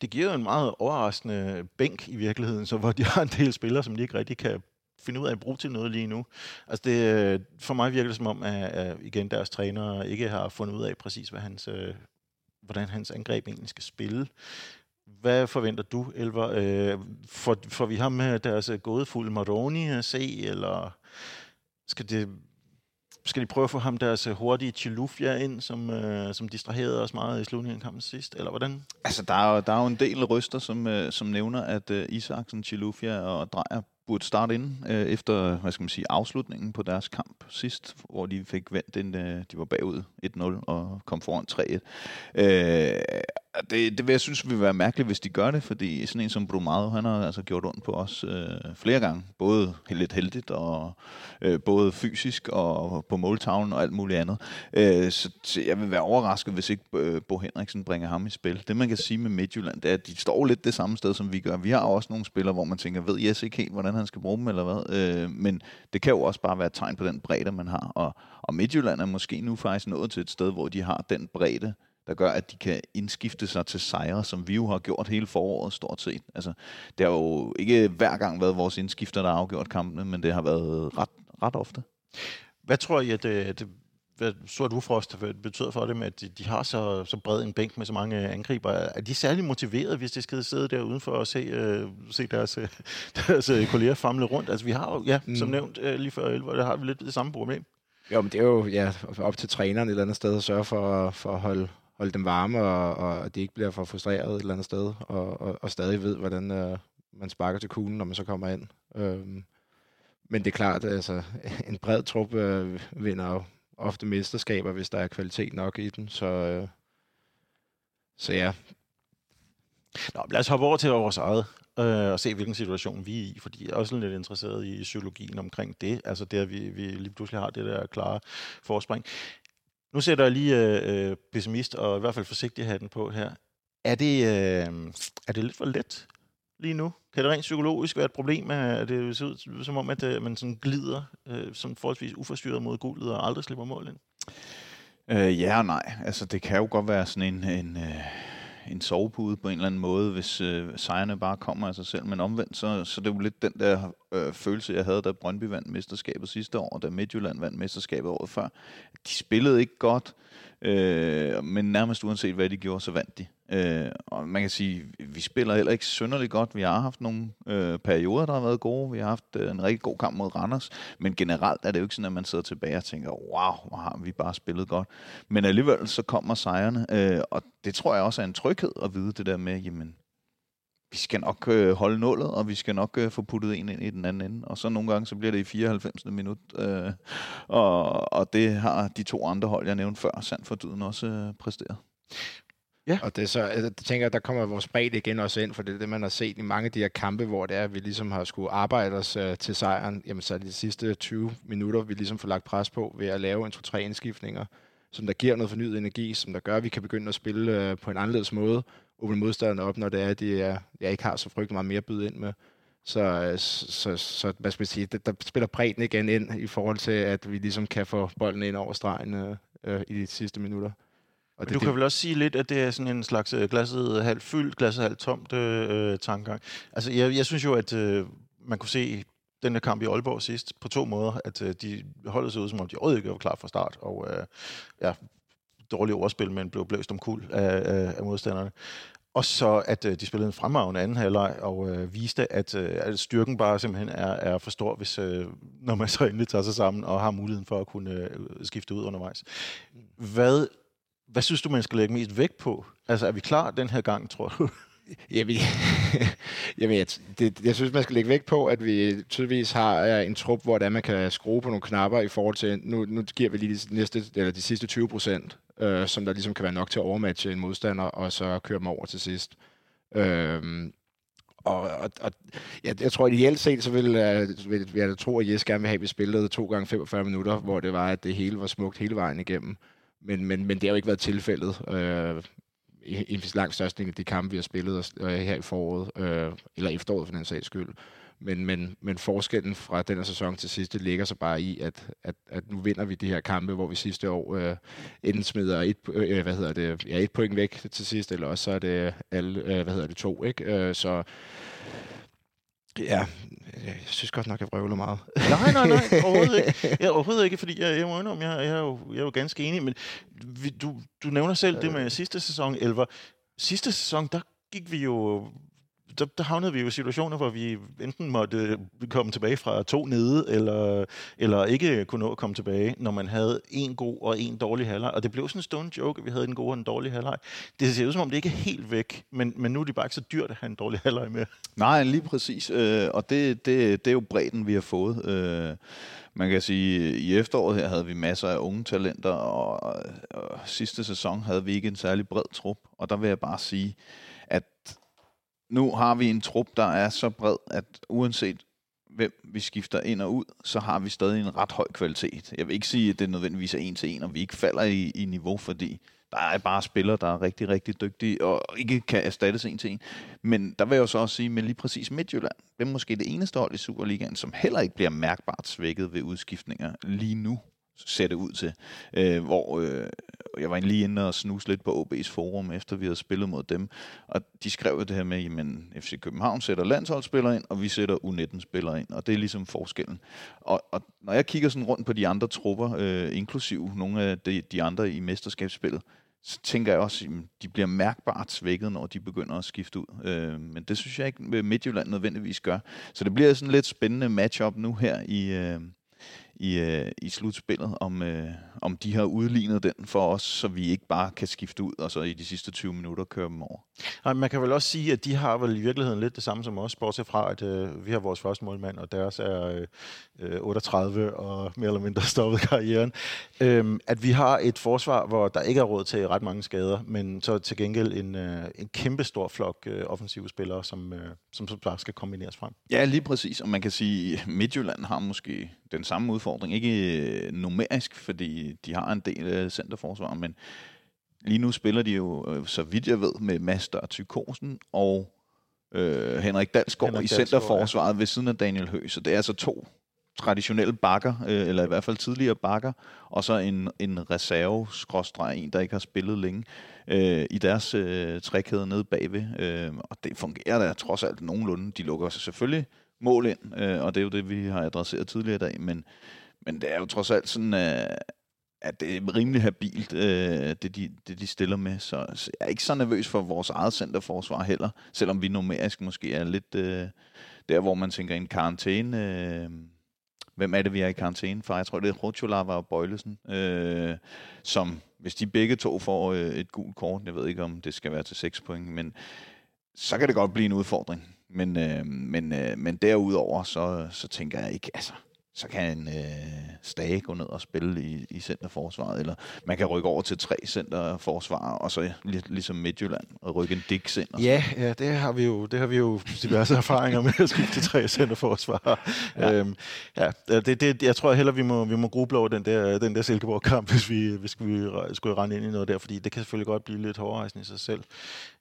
Det giver jo en meget overraskende bænk i virkeligheden, så hvor de har en del spillere, som de ikke rigtig kan finde ud af at bruge til noget lige nu. Altså det, øh, for mig virker det som om, at, at igen deres træner ikke har fundet ud af præcis, hvad hans, øh, hvordan hans angreb egentlig skal spille. Hvad forventer du, Elver? Øh, får, får vi ham med deres øh, gådefulde Maroni at se, eller skal det skal de prøve at få ham deres øh, hurtige Chilufya ind, som, øh, som distraherede os meget i slutningen af kampen sidst, eller hvordan? Altså, der er, der er jo en del ryster, som, øh, som nævner, at øh, Isaksen, Chilufya og Drejer burde starte ind øh, efter hvad skal man sige, afslutningen på deres kamp sidst, hvor de fik vendt den, øh, de var bagud 1-0 og kom foran 3-1. Øh, det, det vil jeg synes vil være mærkeligt, hvis de gør det, fordi sådan en som Brumado, han har altså gjort ondt på os øh, flere gange. Både lidt heldigt, og øh, både fysisk og på måltavlen og alt muligt andet. Øh, så, så jeg vil være overrasket, hvis ikke øh, Bo Henriksen bringer ham i spil. Det man kan sige med Midtjylland, det er, at de står lidt det samme sted, som vi gør. Vi har også nogle spillere, hvor man tænker, ved Jes ikke helt, hvordan han skal bruge dem, eller hvad? Øh, men det kan jo også bare være et tegn på den bredde, man har. Og, og Midtjylland er måske nu faktisk nået til et sted, hvor de har den bredde, der gør, at de kan indskifte sig til sejre, som vi jo har gjort hele foråret stort set. Altså, det har jo ikke hver gang været vores indskifter, der har afgjort kampene, men det har været ret, ret ofte. Hvad tror I, at det, det hvad så du Frost betyder for dem, at de, de har så, så bred en bænk med så mange angriber? Er de særlig motiveret, hvis de skal sidde der udenfor og se, uh, se deres, *laughs* deres kolleger famle rundt? Altså vi har jo, ja, mm. som nævnt uh, lige før 11, der har vi lidt det samme problem. Jo, men det er jo ja, op til træneren et eller andet sted at sørge for, for at holde, holde dem varme, og, og de ikke bliver for frustreret et eller andet sted, og, og, og stadig ved, hvordan øh, man sparker til kuglen, når man så kommer ind. Øhm, men det er klart, at altså, *laughs* en bred trup øh, vinder jo ofte mesterskaber, hvis der er kvalitet nok i den. Så, øh, så ja. Nå, lad os hoppe over til vores eget øh, og se, hvilken situation vi er i, fordi jeg er også lidt interesseret i psykologien omkring det, altså det, at vi, vi lige pludselig har det der klare forspring. Nu sætter jeg lige øh, øh, pessimist og i hvert fald forsigtig hatten på her. Er det, øh, er det lidt for let lige nu? Kan det rent psykologisk være et problem, at det ser ud som om, at øh, man sådan glider øh, som forholdsvis uforstyrret mod guldet og aldrig slipper mål ind? Øh, ja og nej. Altså, det kan jo godt være sådan en, en, øh, en sovepude på en eller anden måde, hvis øh, sejrene bare kommer af sig selv. Men omvendt, så, så det er jo lidt den der øh, følelse, jeg havde, da Brøndby vandt mesterskabet sidste år, og da Midtjylland vandt mesterskabet året før. De spillede ikke godt, øh, Øh, men nærmest uanset hvad de gjorde, så vandt de. Øh, og man kan sige, vi spiller heller ikke synderligt godt. Vi har haft nogle øh, perioder, der har været gode. Vi har haft øh, en rigtig god kamp mod Randers. Men generelt er det jo ikke sådan, at man sidder tilbage og tænker, wow, hvor har vi bare spillet godt. Men alligevel så kommer sejrene, øh, og det tror jeg også er en tryghed at vide det der med, jamen, vi skal nok øh, holde nullet, og vi skal nok øh, få puttet en ind i den anden ende. Og så nogle gange, så bliver det i 94. minut. Øh, og, og det har de to andre hold, jeg nævnte før, Sand for Dyden også øh, præsteret. Ja. Og det er så, jeg tænker, at der kommer vores bredde igen også ind, for det er det, man har set i mange af de her kampe, hvor det er, at vi ligesom har skulle arbejde os uh, til sejren. Jamen så er de sidste 20 minutter, vi ligesom får lagt pres på ved at lave en 2-3 indskiftninger, som der giver noget fornyet energi, som der gør, at vi kan begynde at spille uh, på en anderledes måde, åbne modstanderne op, når det er, at de er, jeg ikke har så frygtelig meget mere at byde ind med. Så, så, så hvad skal man sige, der, der spiller bredden igen ind i forhold til, at vi ligesom kan få bolden ind over stregen øh, øh, i de sidste minutter. Og det, du kan vel også sige lidt, at det er sådan en slags øh, glasset halvt fyldt, glasset halvt tomt øh, tankegang. Altså, jeg, jeg synes jo, at øh, man kunne se den der kamp i Aalborg sidst på to måder, at øh, de holdt sig ud, som om de overhovedet ikke var klar fra start, og øh, ja, dårlige ordspil, men blev blæst om kul af, af, af modstanderne. Og så at øh, de spillede en fremragende anden halvleg og øh, viste, at, øh, at styrken bare simpelthen er, er for stor, hvis, øh, når man så endelig tager sig sammen og har muligheden for at kunne øh, skifte ud undervejs. Hvad, hvad synes du, man skal lægge mest vægt på? Altså, er vi klar den her gang, tror du? Jamen, *laughs* jamen jeg, det, jeg synes, man skal lægge vægt på, at vi tydeligvis har en trup, hvor der man kan skrue på nogle knapper i forhold til, nu, nu giver vi lige de, næste, eller de sidste 20 procent, øh, som der ligesom kan være nok til at overmatche en modstander, og så køre dem over til sidst. Øh, og, og, og jeg, jeg tror, ideelt set, så vil, uh, vil, vil jeg tro, at Jes gerne vil have, at vi spillede to gange 45 minutter, hvor det var, at det hele var smukt hele vejen igennem. Men, men, men det har jo ikke været tilfældet. Øh, i, i langt størstning af de kampe, vi har spillet øh, her i foråret, øh, eller efteråret for den sags skyld. Men, men, men forskellen fra den her sæson til sidste ligger så bare i, at, at, at nu vinder vi de her kampe, hvor vi sidste år øh, enten smider et, øh, øh hvad hedder det, ja, et point væk til sidst, eller også så er det alle, øh, hvad hedder det, to. Ikke? Øh, så Ja, jeg synes godt nok, jeg vrøvler meget. nej, nej, nej, *laughs* overhovedet ikke. Jeg, overhovedet ikke, fordi jeg, jeg må indrømme, jeg, jeg, er jo, jeg er jo ganske enig, men vi, du, du nævner selv det med sidste sæson, Elver. Sidste sæson, der gik vi jo der, der havnede vi jo i situationer, hvor vi enten måtte komme tilbage fra to nede, eller, eller ikke kunne nå at komme tilbage, når man havde en god og en dårlig halvleg. Og det blev sådan en stone joke, at vi havde en god og en dårlig halvleg. Det ser ud som om, det ikke er helt væk, men, men nu er det bare ikke så dyrt at have en dårlig halvleg med. Nej, lige præcis. Øh, og det, det, det er jo bredden, vi har fået. Øh, man kan sige, at i efteråret her havde vi masser af unge talenter, og, og sidste sæson havde vi ikke en særlig bred trup. Og der vil jeg bare sige, at nu har vi en trup, der er så bred, at uanset hvem vi skifter ind og ud, så har vi stadig en ret høj kvalitet. Jeg vil ikke sige, at det nødvendigvis er en til en, og vi ikke falder i, i niveau, fordi der er bare spillere, der er rigtig, rigtig dygtige, og ikke kan erstattes en til en. Men der vil jeg så også sige, men lige præcis Midtjylland, det er måske det eneste hold i Superligaen, som heller ikke bliver mærkbart svækket ved udskiftninger lige nu ser det ud til. Øh, hvor øh, jeg var lige inde og snuse lidt på OB's forum, efter vi havde spillet mod dem. Og de skrev det her med, at FC København sætter landsholdsspillere ind, og vi sætter U19-spillere ind. Og det er ligesom forskellen. Og, og når jeg kigger sådan rundt på de andre trupper, øh, inklusiv nogle af de, de andre i mesterskabsspillet, så tænker jeg også, at de bliver mærkbart svækket, når de begynder at skifte ud. Øh, men det synes jeg ikke Midtjylland nødvendigvis gør. Så det bliver sådan lidt spændende matchup nu her i, øh, i, øh, i slutspillet, om, øh, om de har udlignet den for os, så vi ikke bare kan skifte ud, og så i de sidste 20 minutter køre dem over. Nej, man kan vel også sige, at de har vel i virkeligheden lidt det samme som os, bortset fra, at øh, vi har vores første målmand, og deres er øh, 38 og mere eller mindre *laughs* stoppet karrieren. Øhm, at vi har et forsvar, hvor der ikke er råd til ret mange skader, men så til gengæld en, øh, en kæmpe stor flok øh, offensive spillere, som, øh, som, som bare skal kombineres frem. Ja, lige præcis. Og man kan sige, at Midtjylland har måske den samme udfordring. Ikke øh, numerisk, fordi de har en del af centerforsvar, men lige nu spiller de jo, øh, så vidt jeg ved, med Master Tykosen og øh, Henrik Dalsgaard Henrik i centerforsvaret ja. ved siden af Daniel Høgh. Så det er altså to traditionelle bakker, øh, eller i hvert fald tidligere bakker, og så en, en reserve en, der ikke har spillet længe, øh, i deres øh, trækæde nede bagved. Øh, og det fungerer da trods alt nogenlunde. De lukker sig selvfølgelig mål ind, øh, og det er jo det, vi har adresseret tidligere i dag, men, men det er jo trods alt sådan, øh, at det er rimelig habilt, øh, det, de, det de stiller med, så, så jeg er ikke så nervøs for vores eget centerforsvar heller, selvom vi numerisk måske er lidt øh, der, hvor man tænker en karantæne. Øh, hvem er det, vi er i karantæne for? Jeg tror, det er Rotjolava og Bøjlesen, øh, som hvis de begge to får øh, et gult kort, jeg ved ikke, om det skal være til 6 point, men så kan det godt blive en udfordring. Men, øh, men, øh, men derudover, så, så tænker jeg ikke, altså, så kan en øh, Stage gå ned og spille i, i centerforsvaret, eller man kan rykke over til tre centerforsvar, og så lig, ligesom Midtjylland, og rykke en Dix ind. Ja, ja, det har vi jo, det har vi jo diverse erfaringer med at skifte til tre centerforsvar. Ja. Øhm, ja, det, det, jeg tror heller, vi må, vi må gruble over den der, den der Silkeborg-kamp, hvis vi, hvis vi skulle rende ind i noget der, fordi det kan selvfølgelig godt blive lidt hårdrejsende i sig selv.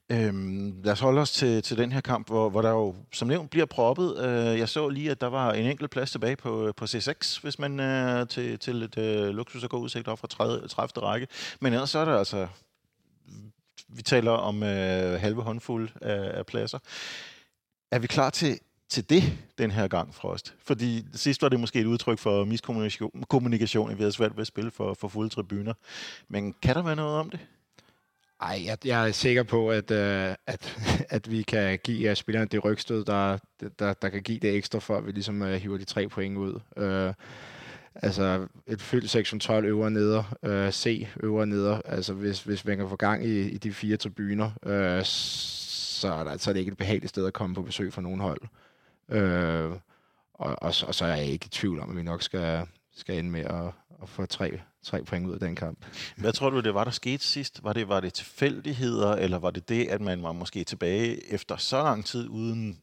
Øhm, lad os holde os til, til den her kamp, hvor, hvor der jo som nævnt bliver proppet. Øh, jeg så lige, at der var en enkelt plads tilbage på, på C6, hvis man er øh, til, til et øh, luksus og god udsigt op fra 30, 30. række. Men ellers så er der altså... Vi taler om øh, halve håndfuld af, af pladser. Er vi klar til, til det den her gang, Frost? Fordi sidst var det måske et udtryk for miskommunikation, kommunikation, at vi havde svært ved at spille for, for fulde tribuner. Men kan der være noget om det? Ej, jeg, jeg er sikker på, at, øh, at, *laughs* at vi kan give ja, spillerne det rygstød, der, der, der kan give det ekstra, for at vi ligesom øh, hiver de tre point ud. Øh, altså et fyldt sektion 12 øvre neder, øh, C øvre neder. Altså hvis, hvis man kan få gang i, i de fire tribuner, øh, så, er der, så er det ikke et behageligt sted at komme på besøg for nogen hold. Øh, og, og, og så er jeg ikke i tvivl om, at vi nok skal, skal ende med at, at få tre, tre point ud af den kamp. Hvad tror du, det var, der skete sidst? Var det, var det tilfældigheder, eller var det det, at man var måske tilbage efter så lang tid, uden,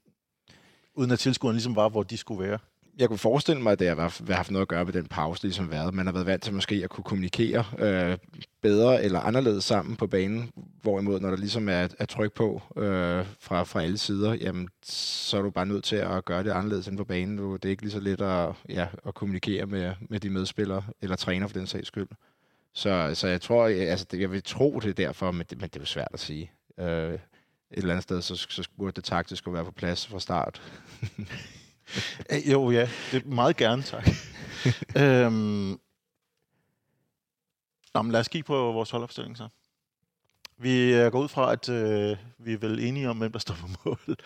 uden at tilskuerne ligesom var, hvor de skulle være? Jeg kunne forestille mig, at det har haft noget at gøre med den pause, ligesom været. Man har været vant til måske at kunne kommunikere øh, bedre eller anderledes sammen på banen, hvorimod når der ligesom er, er tryk på øh, fra, fra alle sider, jamen, så er du bare nødt til at gøre det anderledes end på banen. Du, det er ikke lige så let at, ja, at kommunikere med, med de medspillere, eller træner for den sags skyld. Så, så jeg tror, altså, jeg vil tro det derfor, men det, men det er jo svært at sige. Øh, et eller andet sted, så, så burde det taktisk være på plads fra start. *laughs* *laughs* Øh, jo, ja. Det er meget gerne, tak. *laughs* øhm, Nå, men lad os kigge på vores holdopstilling så. Vi går ud fra, at øh, vi er vel enige om, hvem der står på mål.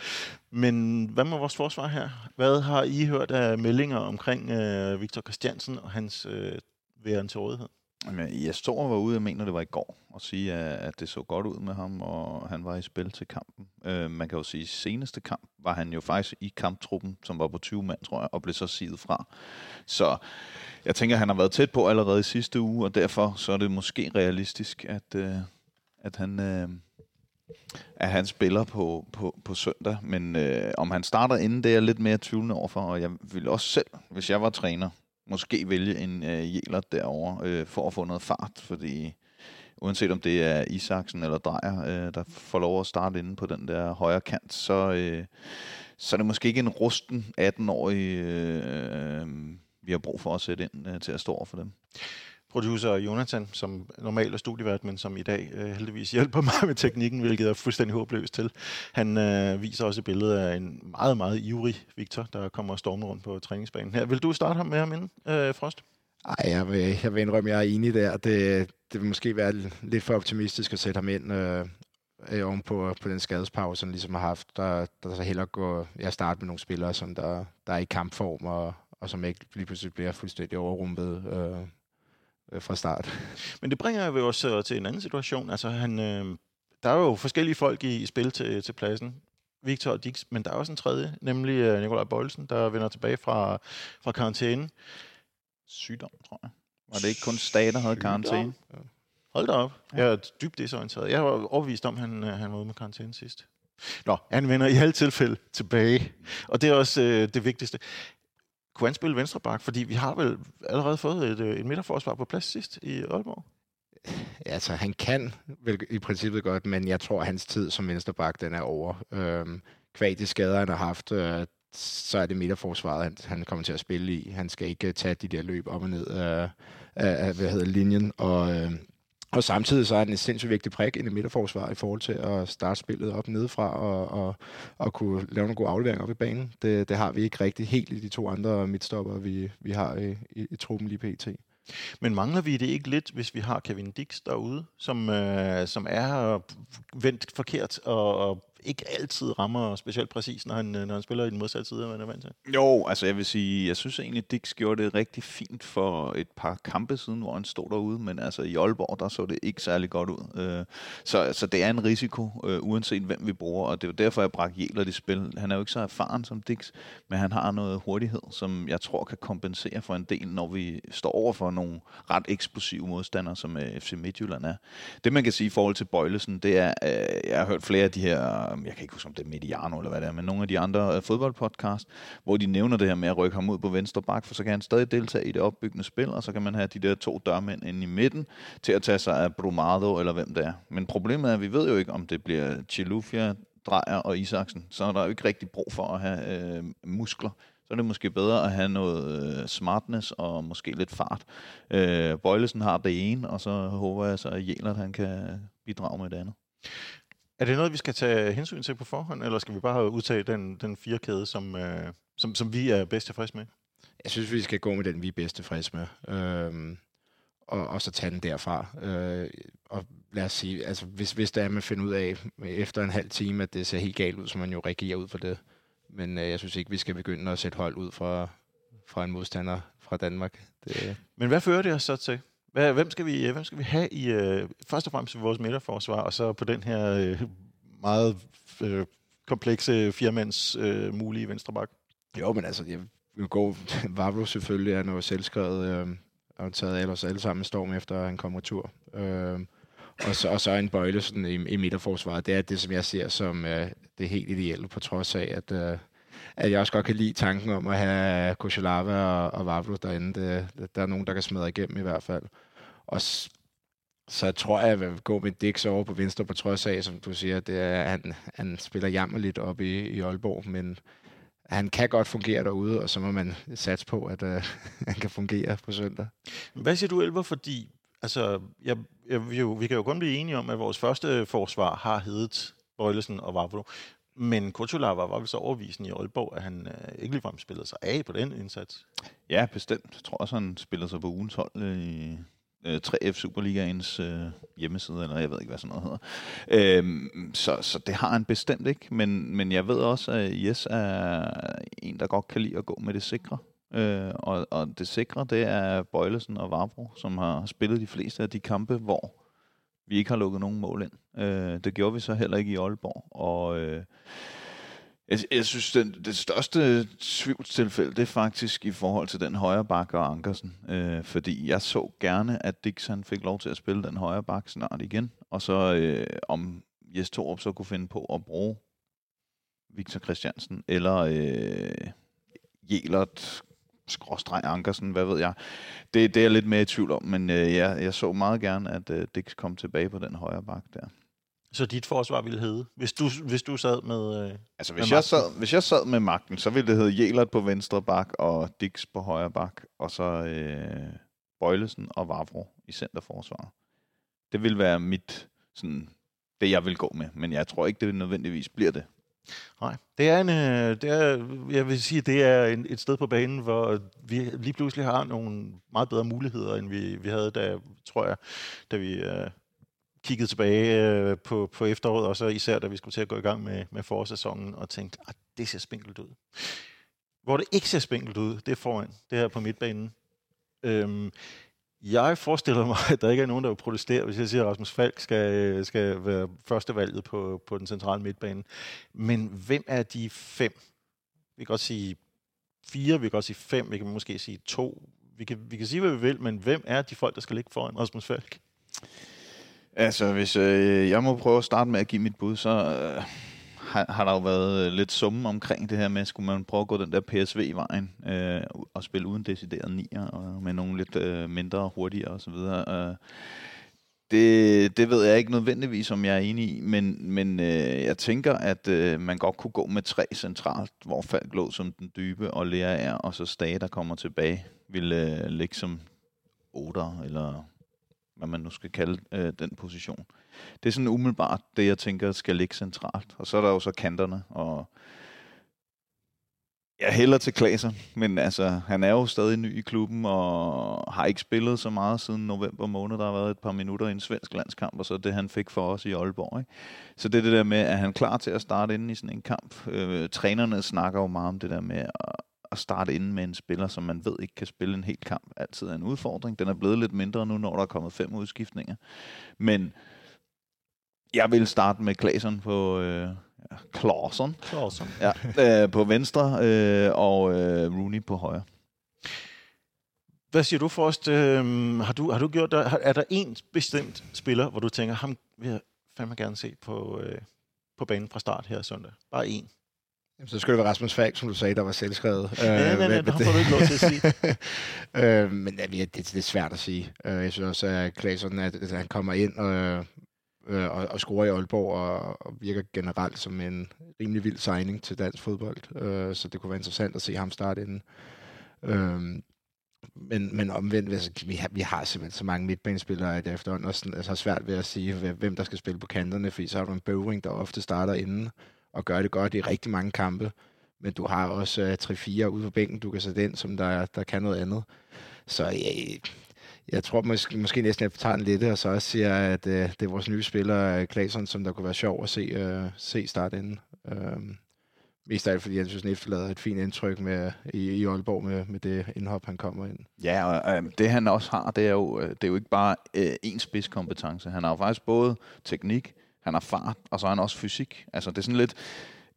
Men hvad med vores forsvar her? Hvad har I hørt af meldinger omkring øh, Victor Christiansen og hans øh, væren til rådighed? Jamen, jeg står var ude, jeg mener det var i går, og sige, at det så godt ud med ham, og han var i spil til kampen. Øh, man kan jo sige, at seneste kamp var han jo faktisk i kamptruppen, som var på 20 mand, tror jeg, og blev så sidet fra. Så jeg tænker, at han har været tæt på allerede i sidste uge, og derfor så er det måske realistisk, at, øh, at han... Øh, at han spiller på, på, på søndag, men øh, om han starter inden, det er jeg lidt mere tvivlende overfor, og jeg vil også selv, hvis jeg var træner, måske vælge en øh, Jæler derovre øh, for at få noget fart, fordi uanset om det er Isaksen eller Drejer, øh, der får lov at starte inde på den der højre kant, så, øh, så er det måske ikke en rusten 18-årig, øh, vi har brug for at sætte ind øh, til at stå over for dem producer Jonathan, som normalt er studievært, men som i dag øh, heldigvis hjælper mig med teknikken, hvilket er fuldstændig håbløst til. Han øh, viser også et billede af en meget, meget ivrig Victor, der kommer og stormer rundt på træningsbanen. Her, vil du starte ham med ham inden, øh, Frost? Ej, jeg vil, jeg vil indrømme, at jeg er enig der. Det, det vil måske være lidt for optimistisk at sætte ham ind øh, øh ovenpå på, på den skadespause, han ligesom har haft. Der, der så hellere gå, jeg starte med nogle spillere, som der, der er i kampform, og, og som ikke lige pludselig bliver fuldstændig overrumpet øh, øh, fra start. *laughs* Men det bringer jo også til en anden situation. Altså, han, øh, der er jo forskellige folk i, i spil til, til pladsen. Victor og Dix, men der er også en tredje, nemlig øh, Nikolaj Bøjelsen, der vender tilbage fra, fra karantæne. Sygdom, tror jeg. Var det ikke kun Stat, der havde karantæne? Ja. Hold da op. Ja. Jeg er dybt desorienteret. Jeg var overvist om, at han, øh, han var ude med karantæne sidst. Nå, han vender i alle tilfælde tilbage. Og det er også øh, det vigtigste kunne han spille venstreback? Fordi vi har vel allerede fået et, øh, et midterforsvar på plads sidst i Aalborg. Ja, altså han kan vel i princippet godt, men jeg tror, at hans tid som venstreback, den er over. Øhm, kvad de skader, han har haft, øh, så er det midterforsvaret, han, han kommer til at spille i. Han skal ikke øh, tage de der løb op og ned øh, af, af hvad hedder linjen, og øh, og samtidig så er den en sindssygt vigtig prik i midterforsvaret midterforsvar i forhold til at starte spillet op nedefra og, og, og kunne lave nogle gode afleveringer op i banen. Det, det har vi ikke rigtig helt i de to andre midtstopper, vi, vi har i, i, i truppen lige pt. Men mangler vi det ikke lidt, hvis vi har Kevin Dix derude, som, øh, som er vendt forkert og, og ikke altid rammer specielt præcis, når han, øh, når han spiller i den modsatte side, man er vant til. Jo, altså jeg vil sige, jeg synes egentlig, Dix gjorde det rigtig fint for et par kampe siden, hvor han stod derude, men altså i Aalborg, der så det ikke særlig godt ud. Øh, så, så det er en risiko, øh, uanset hvem vi bruger, og det er derfor, jeg bragte Jæler i spil. Han er jo ikke så erfaren som Dix, men han har noget hurtighed, som jeg tror kan kompensere for en del, når vi står over for nogle ret eksplosive modstandere, som øh, FC Midtjylland er. Det man kan sige i forhold til Bøjlesen, det er, øh, jeg har hørt flere af de her jeg kan ikke huske om det er Mediano eller hvad det er, men nogle af de andre øh, fodboldpodcast, hvor de nævner det her med at rykke ham ud på venstre bak, for så kan han stadig deltage i det opbyggende spil, og så kan man have de der to dørmænd inde i midten til at tage sig af Brumado eller hvem det er. Men problemet er, at vi ved jo ikke, om det bliver Chilufia, Drejer og Isaksen. Så er der jo ikke rigtig brug for at have øh, muskler så er det måske bedre at have noget øh, smartness og måske lidt fart. Øh, Bøjlesen har det ene, og så håber jeg så, at Jelert han kan bidrage med det andet. Er det noget, vi skal tage hensyn til på forhånd, eller skal vi bare udtage den, den firekæde, som, øh, som, som vi er bedst tilfreds med? Jeg synes, vi skal gå med den, vi er bedst tilfreds med. Øhm, og, og så tage den derfra. Øh, og lad os sige, altså hvis, hvis der er, man finder ud af efter en halv time, at det ser helt galt ud, så man jo reagerer ud for det. Men øh, jeg synes ikke, vi skal begynde at sætte hold ud fra, fra en modstander fra Danmark. Det... Men hvad fører det os så til? Hvad, hvem, skal vi, hvem skal vi have i, øh, først og fremmest vores midterforsvar, og så på den her øh, meget øh, komplekse firmands øh, mulige venstreback? Jo, men altså, jeg vil gå... *laughs* Vavro selvfølgelig er noget selvskrevet, øh, og taget alle alle sammen storm efter han kommer tur. Øh, og så, og så en bøjle sådan i, i midterforsvaret. Det er det, som jeg ser som øh, det helt ideelle, på trods af, at, øh, at jeg også godt kan lide tanken om at have Koshalava og, og Vavlo derinde. Det, der er nogen, der kan smadre igennem i hvert fald. Og så jeg tror jeg, jeg vil gå med Dix over på venstre, på trods af, som du siger, det er, han, han spiller jammerligt op i, i Aalborg, men han kan godt fungere derude, og så må man satse på, at øh, *laughs* han kan fungere på søndag. Hvad siger du, Elver? Fordi altså, jeg, jeg, vi, jo, vi kan jo kun blive enige om, at vores første forsvar har heddet Bøjlesen og Vavro. Men Kutula var vel så overvisende i Aalborg, at han øh, ikke ligefrem spillede sig af på den indsats. Ja, bestemt. Jeg tror også, han spillede sig på ugens hold i øh, 3F Superligaens øh, hjemmeside, eller jeg ved ikke, hvad sådan noget hedder. Øhm, så, så det har han bestemt ikke, men, men jeg ved også, at Jes er en, der godt kan lide at gå med det sikre. Øh, og, og det sikre, det er Bøjlesen og Varbro, som har spillet de fleste af de kampe, hvor vi ikke har lukket nogen mål ind. Øh, det gjorde vi så heller ikke i Aalborg. Og øh, jeg, jeg synes, det, det største tvivlstilfælde, det er faktisk i forhold til den højre bakke og Ankersen. Øh, fordi jeg så gerne, at Dix han fik lov til at spille den højre bakke snart igen. Og så øh, om Jes Torup så kunne finde på at bruge Victor Christiansen eller øh, Jelert skråstreg Ankersen, hvad ved jeg. Det, det er jeg lidt mere i tvivl om, men øh, ja, jeg så meget gerne, at øh, Dix kom tilbage på den højre bak der. Så dit forsvar ville hedde, hvis du, hvis du sad med øh, Altså, hvis, med jeg sad, hvis jeg sad med magten, så ville det hedde Jelert på venstre bak og Dix på højre bak, og så øh, Bøjlesen og Vavro i centerforsvar. Det vil være mit, sådan, det jeg vil gå med, men jeg tror ikke, det nødvendigvis bliver det. Nej, det er en, øh, det er, jeg vil sige, det er en, et sted på banen, hvor vi lige pludselig har nogle meget bedre muligheder, end vi, vi havde, da, tror jeg, da vi uh, kiggede tilbage uh, på, på efteråret, og så især da vi skulle til at gå i gang med, med forårssæsonen, og tænkte, at det ser spinkelt ud. Hvor det ikke ser spinkelt ud, det er foran, det her på midtbanen. Øhm, jeg forestiller mig, at der ikke er nogen, der vil protestere, hvis jeg siger, at Rasmus Falk skal, skal være førstevalget på, på den centrale midtbane. Men hvem er de fem? Vi kan godt sige fire, vi kan godt sige fem, vi kan måske sige to. Vi kan, vi kan sige, hvad vi vil, men hvem er de folk, der skal ligge foran Rasmus Falk? Altså, hvis øh, jeg må prøve at starte med at give mit bud, så øh, har, har der jo været øh, lidt summe omkring det her med, skulle man prøve at gå den der PSV-vejen øh, og spille uden decideret nier, og med nogle lidt øh, mindre hurtigere osv. Øh, det, det ved jeg ikke nødvendigvis, om jeg er enig i, men, men øh, jeg tænker, at øh, man godt kunne gå med tre centralt, hvor Falk lå som den dybe, og Lea er, og så Stage, der kommer tilbage, ville øh, ligge som otter, eller hvad man nu skal kalde øh, den position. Det er sådan umiddelbart det, jeg tænker skal ligge centralt. Og så er der jo så kanterne, og jeg hælder til Klaser, men altså, han er jo stadig ny i klubben, og har ikke spillet så meget siden november måned. Der har været et par minutter i en svensk landskamp, og så det, han fik for os i Aalborg. Ikke? Så det er det der med, at han er klar til at starte ind i sådan en kamp. Øh, trænerne snakker jo meget om det der med at, at starte inden med en spiller, som man ved ikke kan spille en hel kamp, altid er en udfordring. Den er blevet lidt mindre nu, når der er kommet fem udskiftninger. Men jeg vil starte med Klasen på... Øh, ja, Clausen. Clausen. Ja, øh, på venstre, øh, og øh, Rooney på højre. Hvad siger du, Forrest? Øh, har, du, har du gjort der, er der en bestemt spiller, hvor du tænker, ham vil jeg fandme gerne se på, øh, på banen fra start her søndag. Bare én. Jamen, så skulle det være Rasmus Falk, som du sagde, der var selvskrevet. Ja, nej, nej, men- det får du ikke lov til at sige. *laughs* øh, men ja, det, det er svært at sige. Øh, jeg synes også, at Claesson, at, at han kommer ind og, øh, og, og scorer i Aalborg og, og virker generelt som en rimelig vild signing til dansk fodbold. Øh, så det kunne være interessant at se ham starte inden. Øh, men, men omvendt, altså, vi, har, vi har simpelthen så mange midtbanespillere, at jeg efterhånden også sådan, altså, har svært ved at sige, hvem- der skal spille på kanterne, fordi så har du en Bøvring, der ofte starter inden og gør det godt i rigtig mange kampe. Men du har også øh, uh, 3-4 ude på bænken, du kan sætte ind, som der, der kan noget andet. Så ja, jeg tror måske, måske næsten, at jeg tager den lidt, og så også siger, at øh, det er vores nye spiller, øh, Claesson, som der kunne være sjov at se, øh, se starte inden. Øh, mest af alt, fordi jeg synes, han efterlader et fint indtryk med, i, i Aalborg med, med det indhop, han kommer ind. Ja, og øh, det han også har, det er jo, øh, det er jo ikke bare øh, én spidskompetence. Han har jo faktisk både teknik, han har fart, og så har han også fysik. Altså det er sådan lidt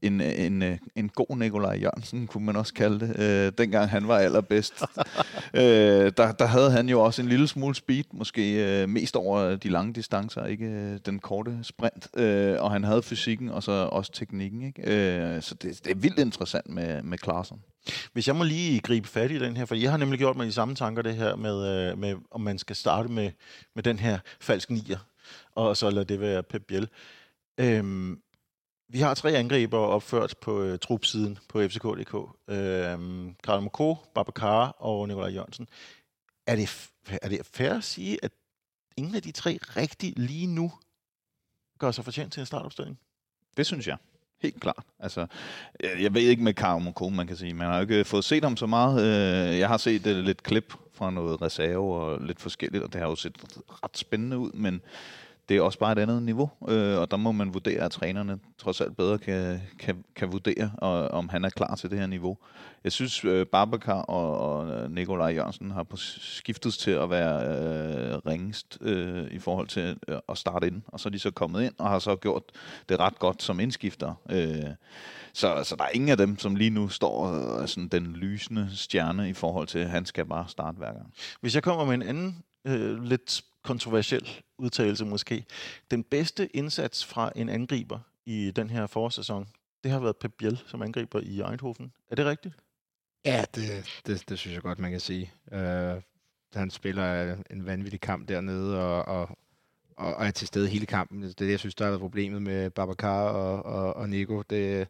en, en, en god Nikolaj Jørgensen, kunne man også kalde det, øh, dengang han var allerbedst. *laughs* øh, der, der havde han jo også en lille smule speed, måske øh, mest over de lange distancer, ikke øh, den korte sprint. Øh, og han havde fysikken og så også teknikken. Ikke? Øh, så det, det er vildt interessant med, med Klaarsson. Hvis jeg må lige gribe fat i den her, for jeg har nemlig gjort mig de samme tanker, det her med, øh, med om man skal starte med, med den her falsk nier, og så lade det være Pep Biel. Øhm, vi har tre angriber opført på øh, trupsiden på FCK.dk. Øh, Karl Moko, Babacar og Nikolaj Jørgensen. Er det, er det fair at sige, at ingen af de tre rigtig lige nu gør sig fortjent til en startopstilling? Det synes jeg. Helt klart. Altså, jeg, jeg ved ikke med Karo Moko, man kan sige. Man har jo ikke fået set ham så meget. Øh, Jeg har set øh, lidt klip fra noget reserve og lidt forskelligt, og det har jo set ret spændende ud, men det er også bare et andet niveau, øh, og der må man vurdere, at trænerne trods alt bedre kan, kan, kan vurdere, og, om han er klar til det her niveau. Jeg synes, øh, Babacar og, og øh, Nikolaj Jørgensen har på skiftet til at være øh, ringest øh, i forhold til øh, at starte ind, og så er de så kommet ind og har så gjort det ret godt som indskifter. Øh, så, så der er ingen af dem, som lige nu står og er sådan den lysende stjerne i forhold til, at han skal bare starte hver gang. Hvis jeg kommer med en anden øh, lidt kontroversiel udtalelse måske. Den bedste indsats fra en angriber i den her forårssæson, det har været Pep Biel som angriber i Eindhoven. Er det rigtigt? Ja, det, det, det synes jeg godt, man kan sige. Uh, han spiller en vanvittig kamp dernede, og, og, og, og er til stede hele kampen. Det er det, jeg synes, der er problemet med Babacar og, og, og Nico. Det,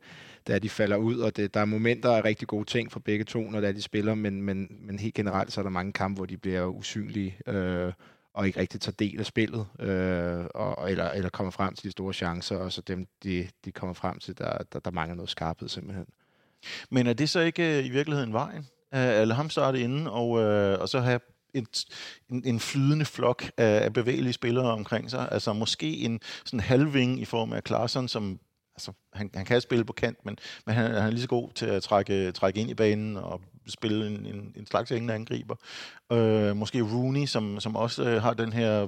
det er, at de falder ud, og det, der er momenter af rigtig gode ting for begge to, når det er, de spiller, men, men, men helt generelt, så er der mange kampe, hvor de bliver usynlige, øh, og ikke rigtig tager del af spillet, øh, og, eller, eller kommer frem til de store chancer, og så dem, de, de kommer frem til, der, der, der mangler noget skarphed simpelthen. Men er det så ikke øh, i virkeligheden vejen? Øh, Eller ham starte inden, og, øh, og så have et, en, en flydende flok af, af bevægelige spillere omkring sig? Altså måske en sådan halvving i form af Klaarsson, som altså, han, han kan spille på kant, men, men han, han er lige så god til at trække, trække ind i banen og spille en, en, en slags hængende angriber. Øh, måske Rooney, som, som også øh, har den her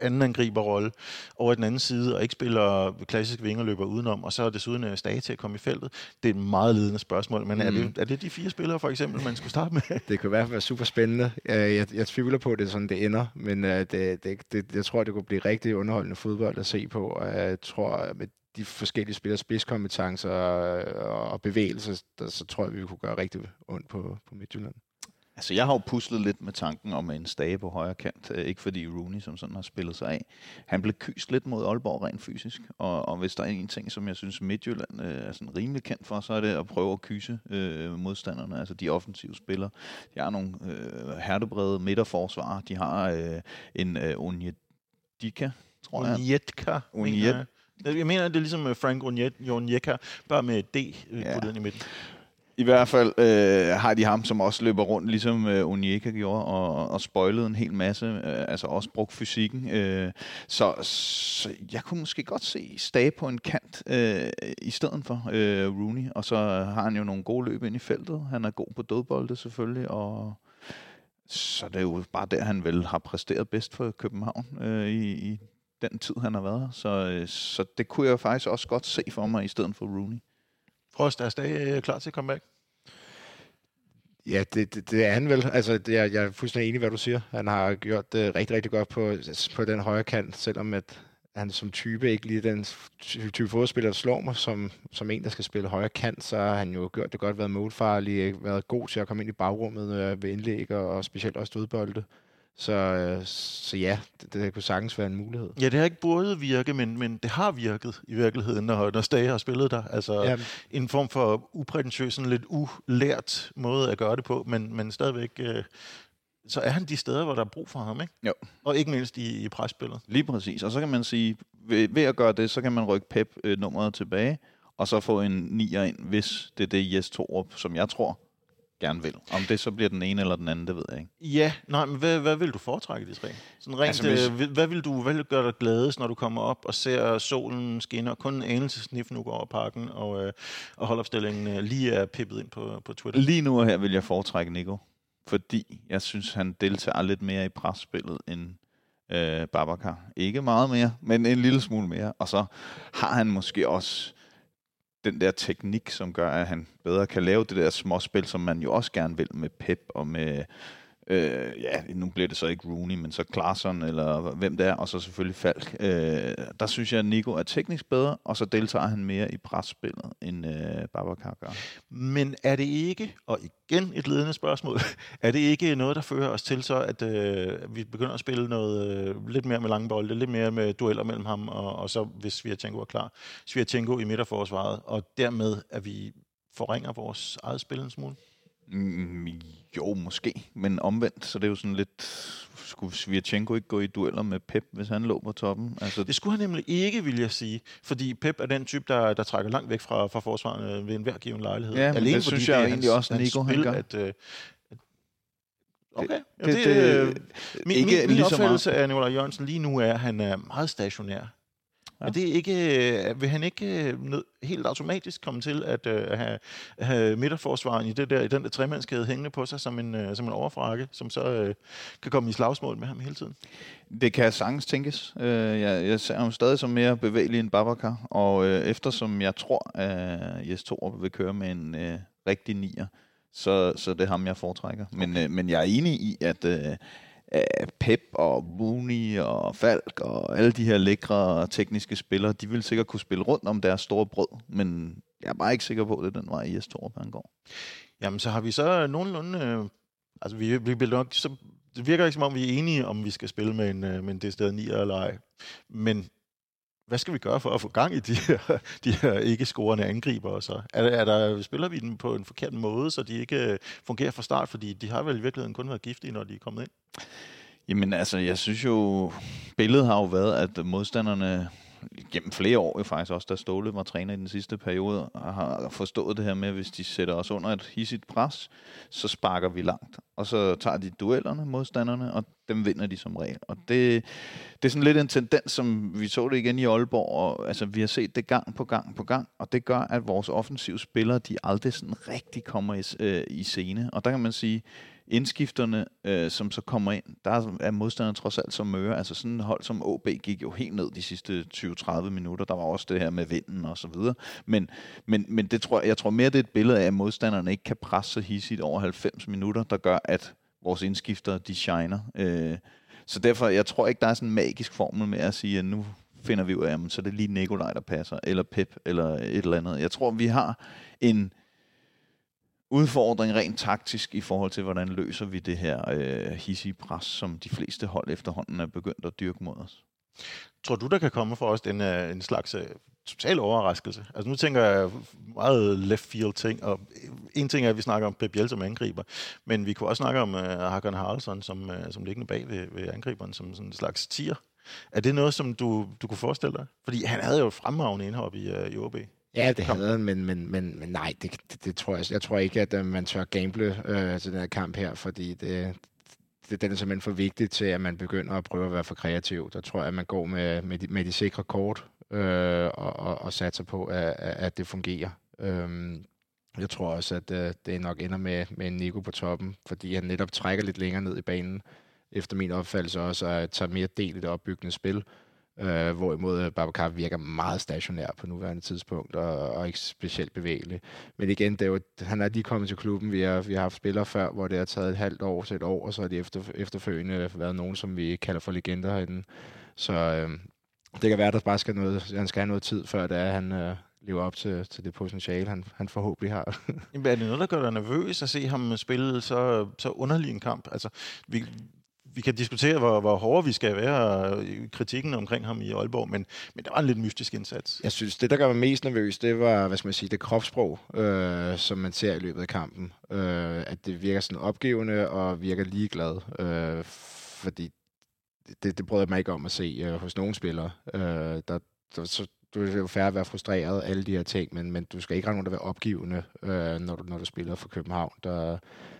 anden angriberrolle over den anden side, og ikke spiller klassisk vingerløber udenom, og så er desuden øh, Stage til at komme i feltet. Det er et meget ledende spørgsmål, men mm. er, det, er det de fire spillere, for eksempel, man skulle starte med? *laughs* Det kan i hvert fald være super spændende. Jeg, jeg tvivler på, at det er sådan, det ender, men øh, det, det, det, jeg tror, det kunne blive rigtig underholdende fodbold at se på, og jeg tror, med de forskellige spillers spidskompetencer og, og bevægelser, der, så tror jeg, vi kunne gøre rigtig ondt på, på Midtjylland. Altså, jeg har jo puslet lidt med tanken om en stage på højre kant. Øh, Ikke fordi Rooney, som sådan har spillet sig af. Han blev kyst lidt mod Aalborg rent fysisk. Og, og hvis der er en ting, som jeg synes Midtjylland øh, er sådan rimelig kendt for, så er det at prøve at kyse øh, modstanderne. Altså de offensive spillere. De har nogle øh, hertebrede midterforsvarer. De har øh, en øh, Onyedika, tror jeg. Onyetka. Onyet- mener jeg. Jeg mener, det er ligesom øh, Frank Onyeka, bare med D øh, Ja. puttet ind i midten. I hvert fald øh, har de ham, som også løber rundt, ligesom øh, Onyeka gjorde, og, og spoilede en hel masse, øh, altså også brugt fysikken. Øh, så, så jeg kunne måske godt se Stage på en kant øh, i stedet for øh, Rooney, og så har han jo nogle gode løb ind i feltet. Han er god på dødbolde selvfølgelig, og så det er jo bare der, han vel har præsteret bedst for København øh, i, i den tid, han har været her. Så, øh, så det kunne jeg faktisk også godt se for mig i stedet for Rooney. Frost, er Stage øh, klar til at komme back? Ja, det, det, det er han vel. Altså, det er, jeg er fuldstændig enig i, hvad du siger. Han har gjort det rigtig, rigtig godt på, på den højre kant, selvom at, han som type ikke lige den type fodspiller, der slår mig, som, som en, der skal spille højre kant, så har han jo gjort det godt, været målfarlig, været god til at komme ind i bagrummet øh, ved indlæg, og, og specielt også stødbolde. Så, øh, så ja, det, det kunne sagtens være en mulighed. Ja, det har ikke burde virke, men, men det har virket i virkeligheden, når, når Stage har spillet der. Altså ja. en form for uprætentiøs, sådan lidt ulært måde at gøre det på, men, men stadigvæk... Øh, så er han de steder, hvor der er brug for ham, ikke? Jo. Og ikke mindst i, i presspillet. Lige præcis. Og så kan man sige, ved, ved at gøre det, så kan man rykke Pep øh, nummeret tilbage, og så få en nier ind, hvis det er det Jes Torup, som jeg tror, gerne vil. Om det så bliver den ene eller den anden, det ved jeg ikke. Ja, nej, men hvad, hvad vil du foretrække de tre? Sådan rent, altså, hvis... øh, hvad vil du hvad vil gøre dig gladest, når du kommer op og ser solen skinne, og kun en anelse snif nu går over parken, og, øh, og holdopstillingen øh, lige er pippet ind på, på Twitter? Lige nu her vil jeg foretrække Nico, fordi jeg synes, han deltager lidt mere i presspillet end øh, Babacar. Ikke meget mere, men en lille smule mere. Og så har han måske også den der teknik, som gør, at han bedre kan lave det der småspil, som man jo også gerne vil med Pep og med Øh, ja, nu bliver det så ikke Rooney, men så Klaarsson, eller hvem det er, og så selvfølgelig Falk. Øh, der synes jeg, at Nico er teknisk bedre, og så deltager han mere i presspillet, end øh, Babacar gør. Men er det ikke, og igen et ledende spørgsmål, *laughs* er det ikke noget, der fører os til så, at øh, vi begynder at spille noget øh, lidt mere med lange bolde, lidt mere med dueller mellem ham, og, og så hvis Svirtjenko er klar, Svirtjenko i midterforsvaret, og dermed at vi forringer vores eget spil en smule? Mm, jo, måske, men omvendt, så det er jo sådan lidt... Skulle Svirchenko ikke gå i dueller med Pep, hvis han lå på toppen? Altså... Det skulle han nemlig ikke, vil jeg sige. Fordi Pep er den type, der, der trækker langt væk fra, fra forsvaret ved enhver given lejlighed. Ja, men Alene det synes jeg det er egentlig hans, også, Nico han gør. At, øh, Okay. Det, det, det, det, øh, min, ikke min, min opfattelse af Nicolai Jørgensen lige nu er, at han er meget stationær. Ja. Er det ikke, øh, vil han ikke øh, helt automatisk komme til at uh, have, have midterforsvaren i, det der, i den der tremandskæde hængende på sig som en, uh, som en overfrakke, som så uh, kan komme i slagsmål med ham hele tiden? Det kan sagtens tænkes. Uh, jeg, jeg ser ham stadig som mere bevægelig end Babacar, og uh, eftersom jeg tror, at Jes Torup vil køre med en uh, rigtig nier, så, så det er ham, jeg foretrækker. Okay. Men, uh, men jeg er enig i, at... Uh, Pep og Rooney og Falk og alle de her lækre tekniske spillere, de vil sikkert kunne spille rundt om deres store brød, men jeg er bare ikke sikker på, at det er den vej, IS Torup han går. Jamen, så har vi så nogenlunde... Øh, altså, vi, vi bliver nok... Så, det virker ikke som om, vi er enige om, vi skal spille med en, øh, med en decideret 9 eller ej. Men hvad skal vi gøre for at få gang i de her, *laughs* de her ikke-scorende angriber? Så? Er, er der, spiller vi dem på en forkert måde, så de ikke øh, fungerer fra start? Fordi de har vel i virkeligheden kun været giftige, når de er kommet ind. Jamen altså, jeg synes jo, billedet har jo været, at modstanderne gennem flere år jo faktisk også, da Ståle var træner i den sidste periode, har forstået det her med, at hvis de sætter os under et hissigt pres, så sparker vi langt. Og så tager de duellerne, modstanderne, og dem vinder de som regel. Og det, det er sådan lidt en tendens, som vi så det igen i Aalborg, og altså, vi har set det gang på gang på gang, og det gør, at vores offensive spillere, de aldrig sådan rigtig kommer i, øh, i scene. Og der kan man sige, indskifterne, øh, som så kommer ind, der er modstanderen trods alt som møre. Altså sådan en hold som OB gik jo helt ned de sidste 20-30 minutter. Der var også det her med vinden og så videre. Men, men, men det tror, jeg tror mere, det er et billede af, at modstanderne ikke kan presse så hissigt over 90 minutter, der gør, at vores indskifter, de shiner. Øh, så derfor, jeg tror ikke, der er sådan en magisk formel med at sige, at nu finder vi ud af, så det lige Nikolaj, der passer, eller Pep, eller et eller andet. Jeg tror, vi har en udfordring rent taktisk i forhold til, hvordan løser vi det her øh, hissige pres, som de fleste hold efterhånden er begyndt at dyrke mod os. Tror du, der kan komme for os en, øh, en slags øh, total overraskelse? Altså nu tænker jeg meget left field ting, og øh, en ting er, at vi snakker om Pep Biel som angriber, men vi kunne også snakke om øh, Hakan Haraldsson som, øh, som liggende bag ved, ved angriberen, som sådan en slags tier. Er det noget, som du, du kunne forestille dig? Fordi han havde jo et fremragende indhop i, øh, i OB. Ja, det havde han, men, men, men, men nej, det, det, det tror jeg. Jeg tror ikke, at uh, man tør gamble øh, til den her kamp her, fordi det, det, den er simpelthen for vigtig til, at man begynder at prøve at være for kreativ. Der tror jeg, at man går med, med, de, med de sikre kort øh, og, og, og satser på, at, at det fungerer. Øhm, jeg tror også, at uh, det nok ender med, med en Nico på toppen, fordi han netop trækker lidt længere ned i banen, efter min opfattelse også, at tage mere del i det opbyggende spil. Øh, hvorimod øh, Babacar virker meget stationær på nuværende tidspunkt, og, og ikke specielt bevægelig. Men igen, det er jo, han er lige kommet til klubben. Vi har, vi har haft spillere før, hvor det har taget et halvt år til et år, og så har de efter, efterfølgende været nogen, som vi kalder for legender herinde. Så, øh, det kan være, at der bare skal, noget, han skal have noget tid, før det er, han øh, lever op til, til det potentiale, han, han forhåbentlig har. Jamen, er det noget, der gør dig nervøs at se ham spille så, så underlig en kamp? Altså, vi, vi kan diskutere, hvor, hvor hårde vi skal være øh, i kritikken omkring ham i Aalborg, men, men det var en lidt mystisk indsats. Jeg synes, det, der gør mig mest nervøs, det var, hvad skal man sige, det kropssprog, øh, som man ser i løbet af kampen. Øh, at det virker sådan opgivende og virker ligeglad. Øh, fordi det, det brød jeg mig ikke om at se øh, hos nogle spillere. Øh, der, der, så, du er jo færre at være frustreret, alle de her ting, men, men du skal ikke rende rundt at være opgivende, øh, når, du, når du spiller for København. Der,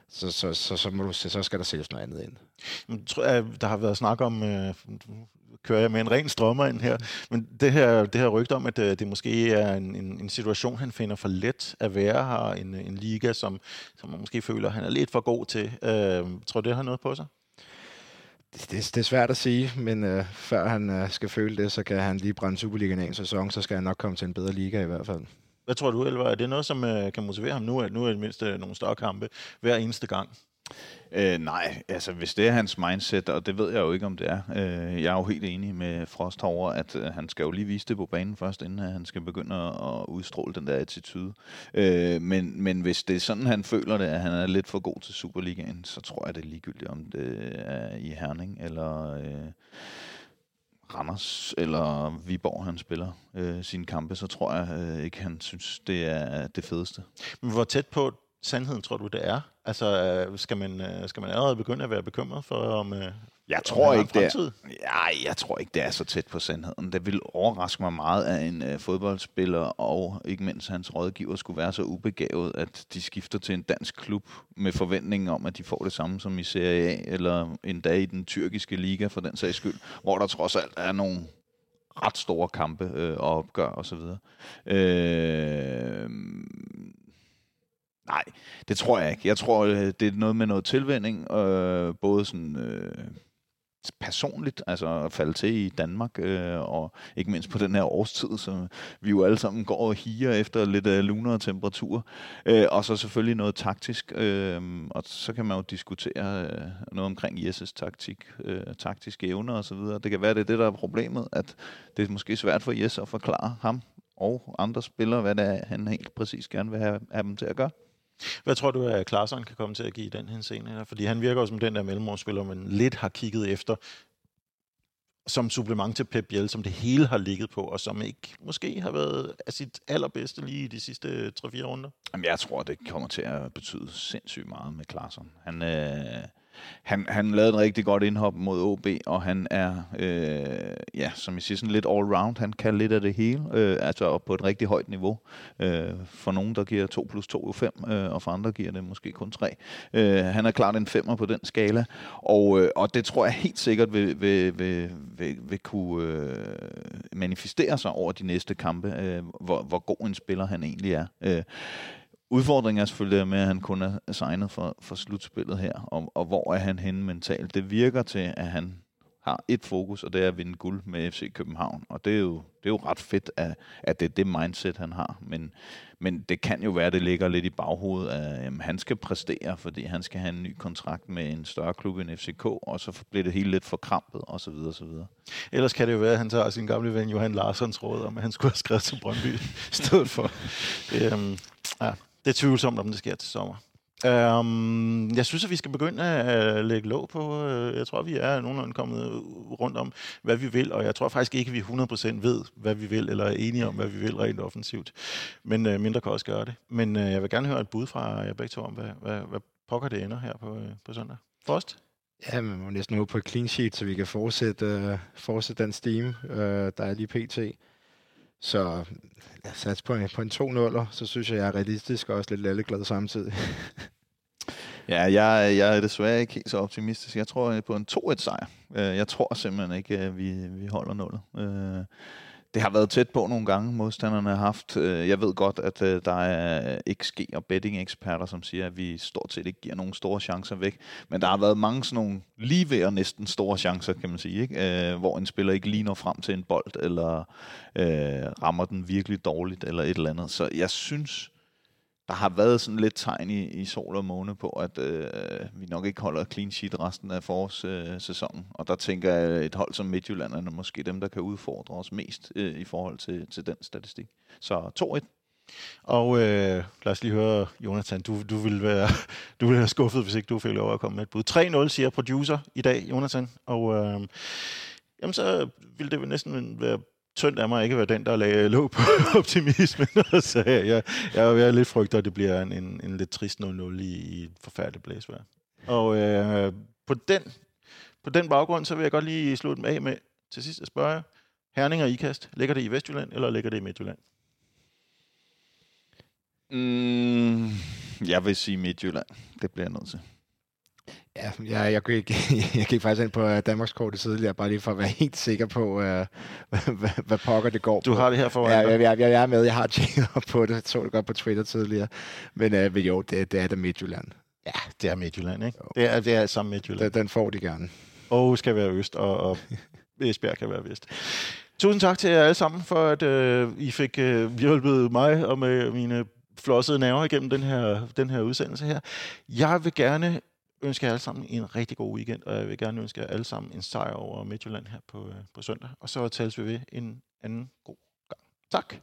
så, så, så, så, må du, så skal der sælges noget andet ind. Jeg tror, jeg, der har været snak om, øh, kører jeg med en ren strømmer ind her, men det her, det her rygte om, at øh, det måske er en, en, en situation, han finder for let at være her, en, en liga, som, som man måske føler, han er lidt for god til. Øh, tror du, det har noget på sig? Det, det, det er svært at sige, men øh, før han øh, skal føle det, så kan han lige brænde Superligaen af en sæson, så skal han nok komme til en bedre liga i hvert fald. Hvad tror du, Elvar? Er det noget, som øh, kan motivere ham nu, at nu er det mindst øh, nogle større kampe hver eneste gang? Øh, nej, altså hvis det er hans mindset, og det ved jeg jo ikke, om det er. Øh, jeg er jo helt enig med Frost over, at øh, han skal jo lige vise det på banen først, inden øh, han skal begynde at udstråle den der attitude. Øh, men, men hvis det er sådan, han føler det, at han er lidt for god til Superligaen, så tror jeg, det er ligegyldigt, om det er i Herning eller... Øh, Randers eller Viborg, han spiller øh, sine kampe, så tror jeg øh, ikke, han synes, det er det fedeste. Men hvor tæt på sandheden tror du, det er? Altså, øh, skal man, øh, skal man allerede begynde at være bekymret for, om øh, jeg tror ikke, det er, ja, jeg tror ikke, det er så tæt på sandheden. Det vil overraske mig meget, at en uh, fodboldspiller og ikke mindst hans rådgiver skulle være så ubegavet, at de skifter til en dansk klub med forventning om, at de får det samme som i Serie A, eller endda i den tyrkiske liga for den sags skyld, hvor der trods alt er nogle ret store kampe øh, og opgør osv. Øh, nej, det tror jeg ikke. Jeg tror, øh, det er noget med noget tilvænding, øh, både sådan... Øh, personligt, altså at falde til i Danmark, øh, og ikke mindst på den her årstid, så vi jo alle sammen går og higer efter lidt øh, lunere temperatur, øh, og så selvfølgelig noget taktisk, øh, og så kan man jo diskutere øh, noget omkring Jesses taktik, øh, taktiske evner og så videre. Det kan være, det er det, der er problemet, at det er måske svært for Jess at forklare ham og andre spillere, hvad det er, han helt præcis gerne vil have, have dem til at gøre. Hvad tror du, at Klaarsson kan komme til at give i den her scene? Fordi han virker jo som den der mellemmålspiller, man lidt har kigget efter som supplement til Pep Biel, som det hele har ligget på, og som ikke måske har været af sit allerbedste lige i de sidste 3-4 runder? Jamen, jeg tror, det kommer til at betyde sindssygt meget med Klaarsson. Han, øh, han, han lavede en rigtig godt indhop mod OB, og han er, øh, ja, som jeg siger, sådan lidt all-round. Han kan lidt af det hele, øh, altså på et rigtig højt niveau. Øh, for nogen, der giver 2 plus 2 jo 5, øh, og for andre giver det måske kun 3. Øh, han er klart en femmer på den skala, og, øh, og det tror jeg helt sikkert vil, vil, vil, vil, vil kunne øh, manifestere sig over de næste kampe, øh, hvor, hvor god en spiller han egentlig er. Øh, Udfordringen er selvfølgelig med, at han kun er signet for, for slutspillet her, og, og hvor er han henne mentalt. Det virker til, at han har et fokus, og det er at vinde guld med FC København. Og det er jo, det er jo ret fedt, at, at det er det mindset, han har. Men, men det kan jo være, at det ligger lidt i baghovedet, at jamen, han skal præstere, fordi han skal have en ny kontrakt med en større klub end FCK, og så bliver det hele lidt forkrampet, og så videre, og så videre. Ellers kan det jo være, at han tager sin gamle ven Johan Larsens råd om, at han skulle have skrevet til Brøndby i stedet for. Øhm, ja, det er tvivlsomt, om det sker til sommer. Um, jeg synes, at vi skal begynde at lægge låg på. Uh, jeg tror, vi er nogenlunde kommet rundt om, hvad vi vil, og jeg tror faktisk ikke, at vi 100% ved, hvad vi vil, eller er enige om, hvad vi vil rent offensivt. Men uh, mindre kan også gøre det. Men uh, jeg vil gerne høre et bud fra jer begge to om, hvad, hvad, hvad pokker det ender her på, uh, på søndag. Frost? Ja, man må næsten håbe på et clean sheet, så vi kan fortsætte, uh, fortsætte den steam, uh, der er lige pt. Så jeg sats på en, på en 2-0, så synes jeg, jeg er realistisk og også lidt lalleglad samtidig. *laughs* ja, jeg, jeg er desværre ikke helt så optimistisk. Jeg tror øh, på en 2-1-sejr. Øh, jeg tror simpelthen ikke, at vi, vi holder nullet. Det har været tæt på nogle gange, modstanderne har haft. Øh, jeg ved godt, at øh, der er XG og betting-eksperter, som siger, at vi stort set ikke giver nogen store chancer væk. Men der har været mange sådan nogle lige ved og næsten store chancer, kan man sige, ikke? Øh, hvor en spiller ikke lige når frem til en bold, eller øh, rammer den virkelig dårligt, eller et eller andet. Så jeg synes, der har været sådan lidt tegn i, i sol og måne på, at øh, vi nok ikke holder clean sheet resten af forårssæsonen. Øh, sæsonen. og der tænker jeg, et hold som Midtjylland er måske dem, der kan udfordre os mest øh, i forhold til, til den statistik. Så 2-1. Og øh, lad os lige høre, Jonathan, du, du, vil være, *laughs* du vil være skuffet, hvis ikke du fik lov at komme med et bud. 3-0 siger producer i dag, Jonathan. Og øh, jamen, så ville det vel næsten være tyndt af mig ikke være den, der lagde låg på *laughs* optimismen. *laughs* så jeg, jeg, jeg, jeg lidt frygter, at det bliver en, en, en lidt trist 0-0 i, i et forfærdeligt blæsvær. Og øh, på, den, på den baggrund, så vil jeg godt lige slutte af med til sidst at spørge, Herning og Ikast, ligger det i Vestjylland, eller ligger det i Midtjylland? Mm, jeg vil sige Midtjylland. Det bliver jeg nødt til. Ja, jeg, jeg, gik, *laughs* jeg gik faktisk ind på øh, Danmarks kortet tidligere, bare lige for at være *laughs* helt sikker på, uh, *laughs* hvad, hvad pokker det går Du har det her for ja, jeg, jeg, jeg, er med, jeg har tjekket på det, så det godt på Twitter tidligere. Men, men jo, det, det er det Midtjylland. Ja, det er Midtjylland, ikke? Det er, det er sammen Midtjylland. Den, den får de gerne. Aarhus skal være øst, og, og Esbjerg kan være vest. Tusind tak til jer alle sammen, for at uh, I fik uh, hjulpet mig og med mine flossede nerver igennem den her, den her udsendelse her. Jeg vil gerne ønsker jer alle sammen en rigtig god weekend, og jeg vil gerne ønske jer alle sammen en sejr over Midtjylland her på, øh, på søndag. Og så tales vi ved en anden god gang. Tak.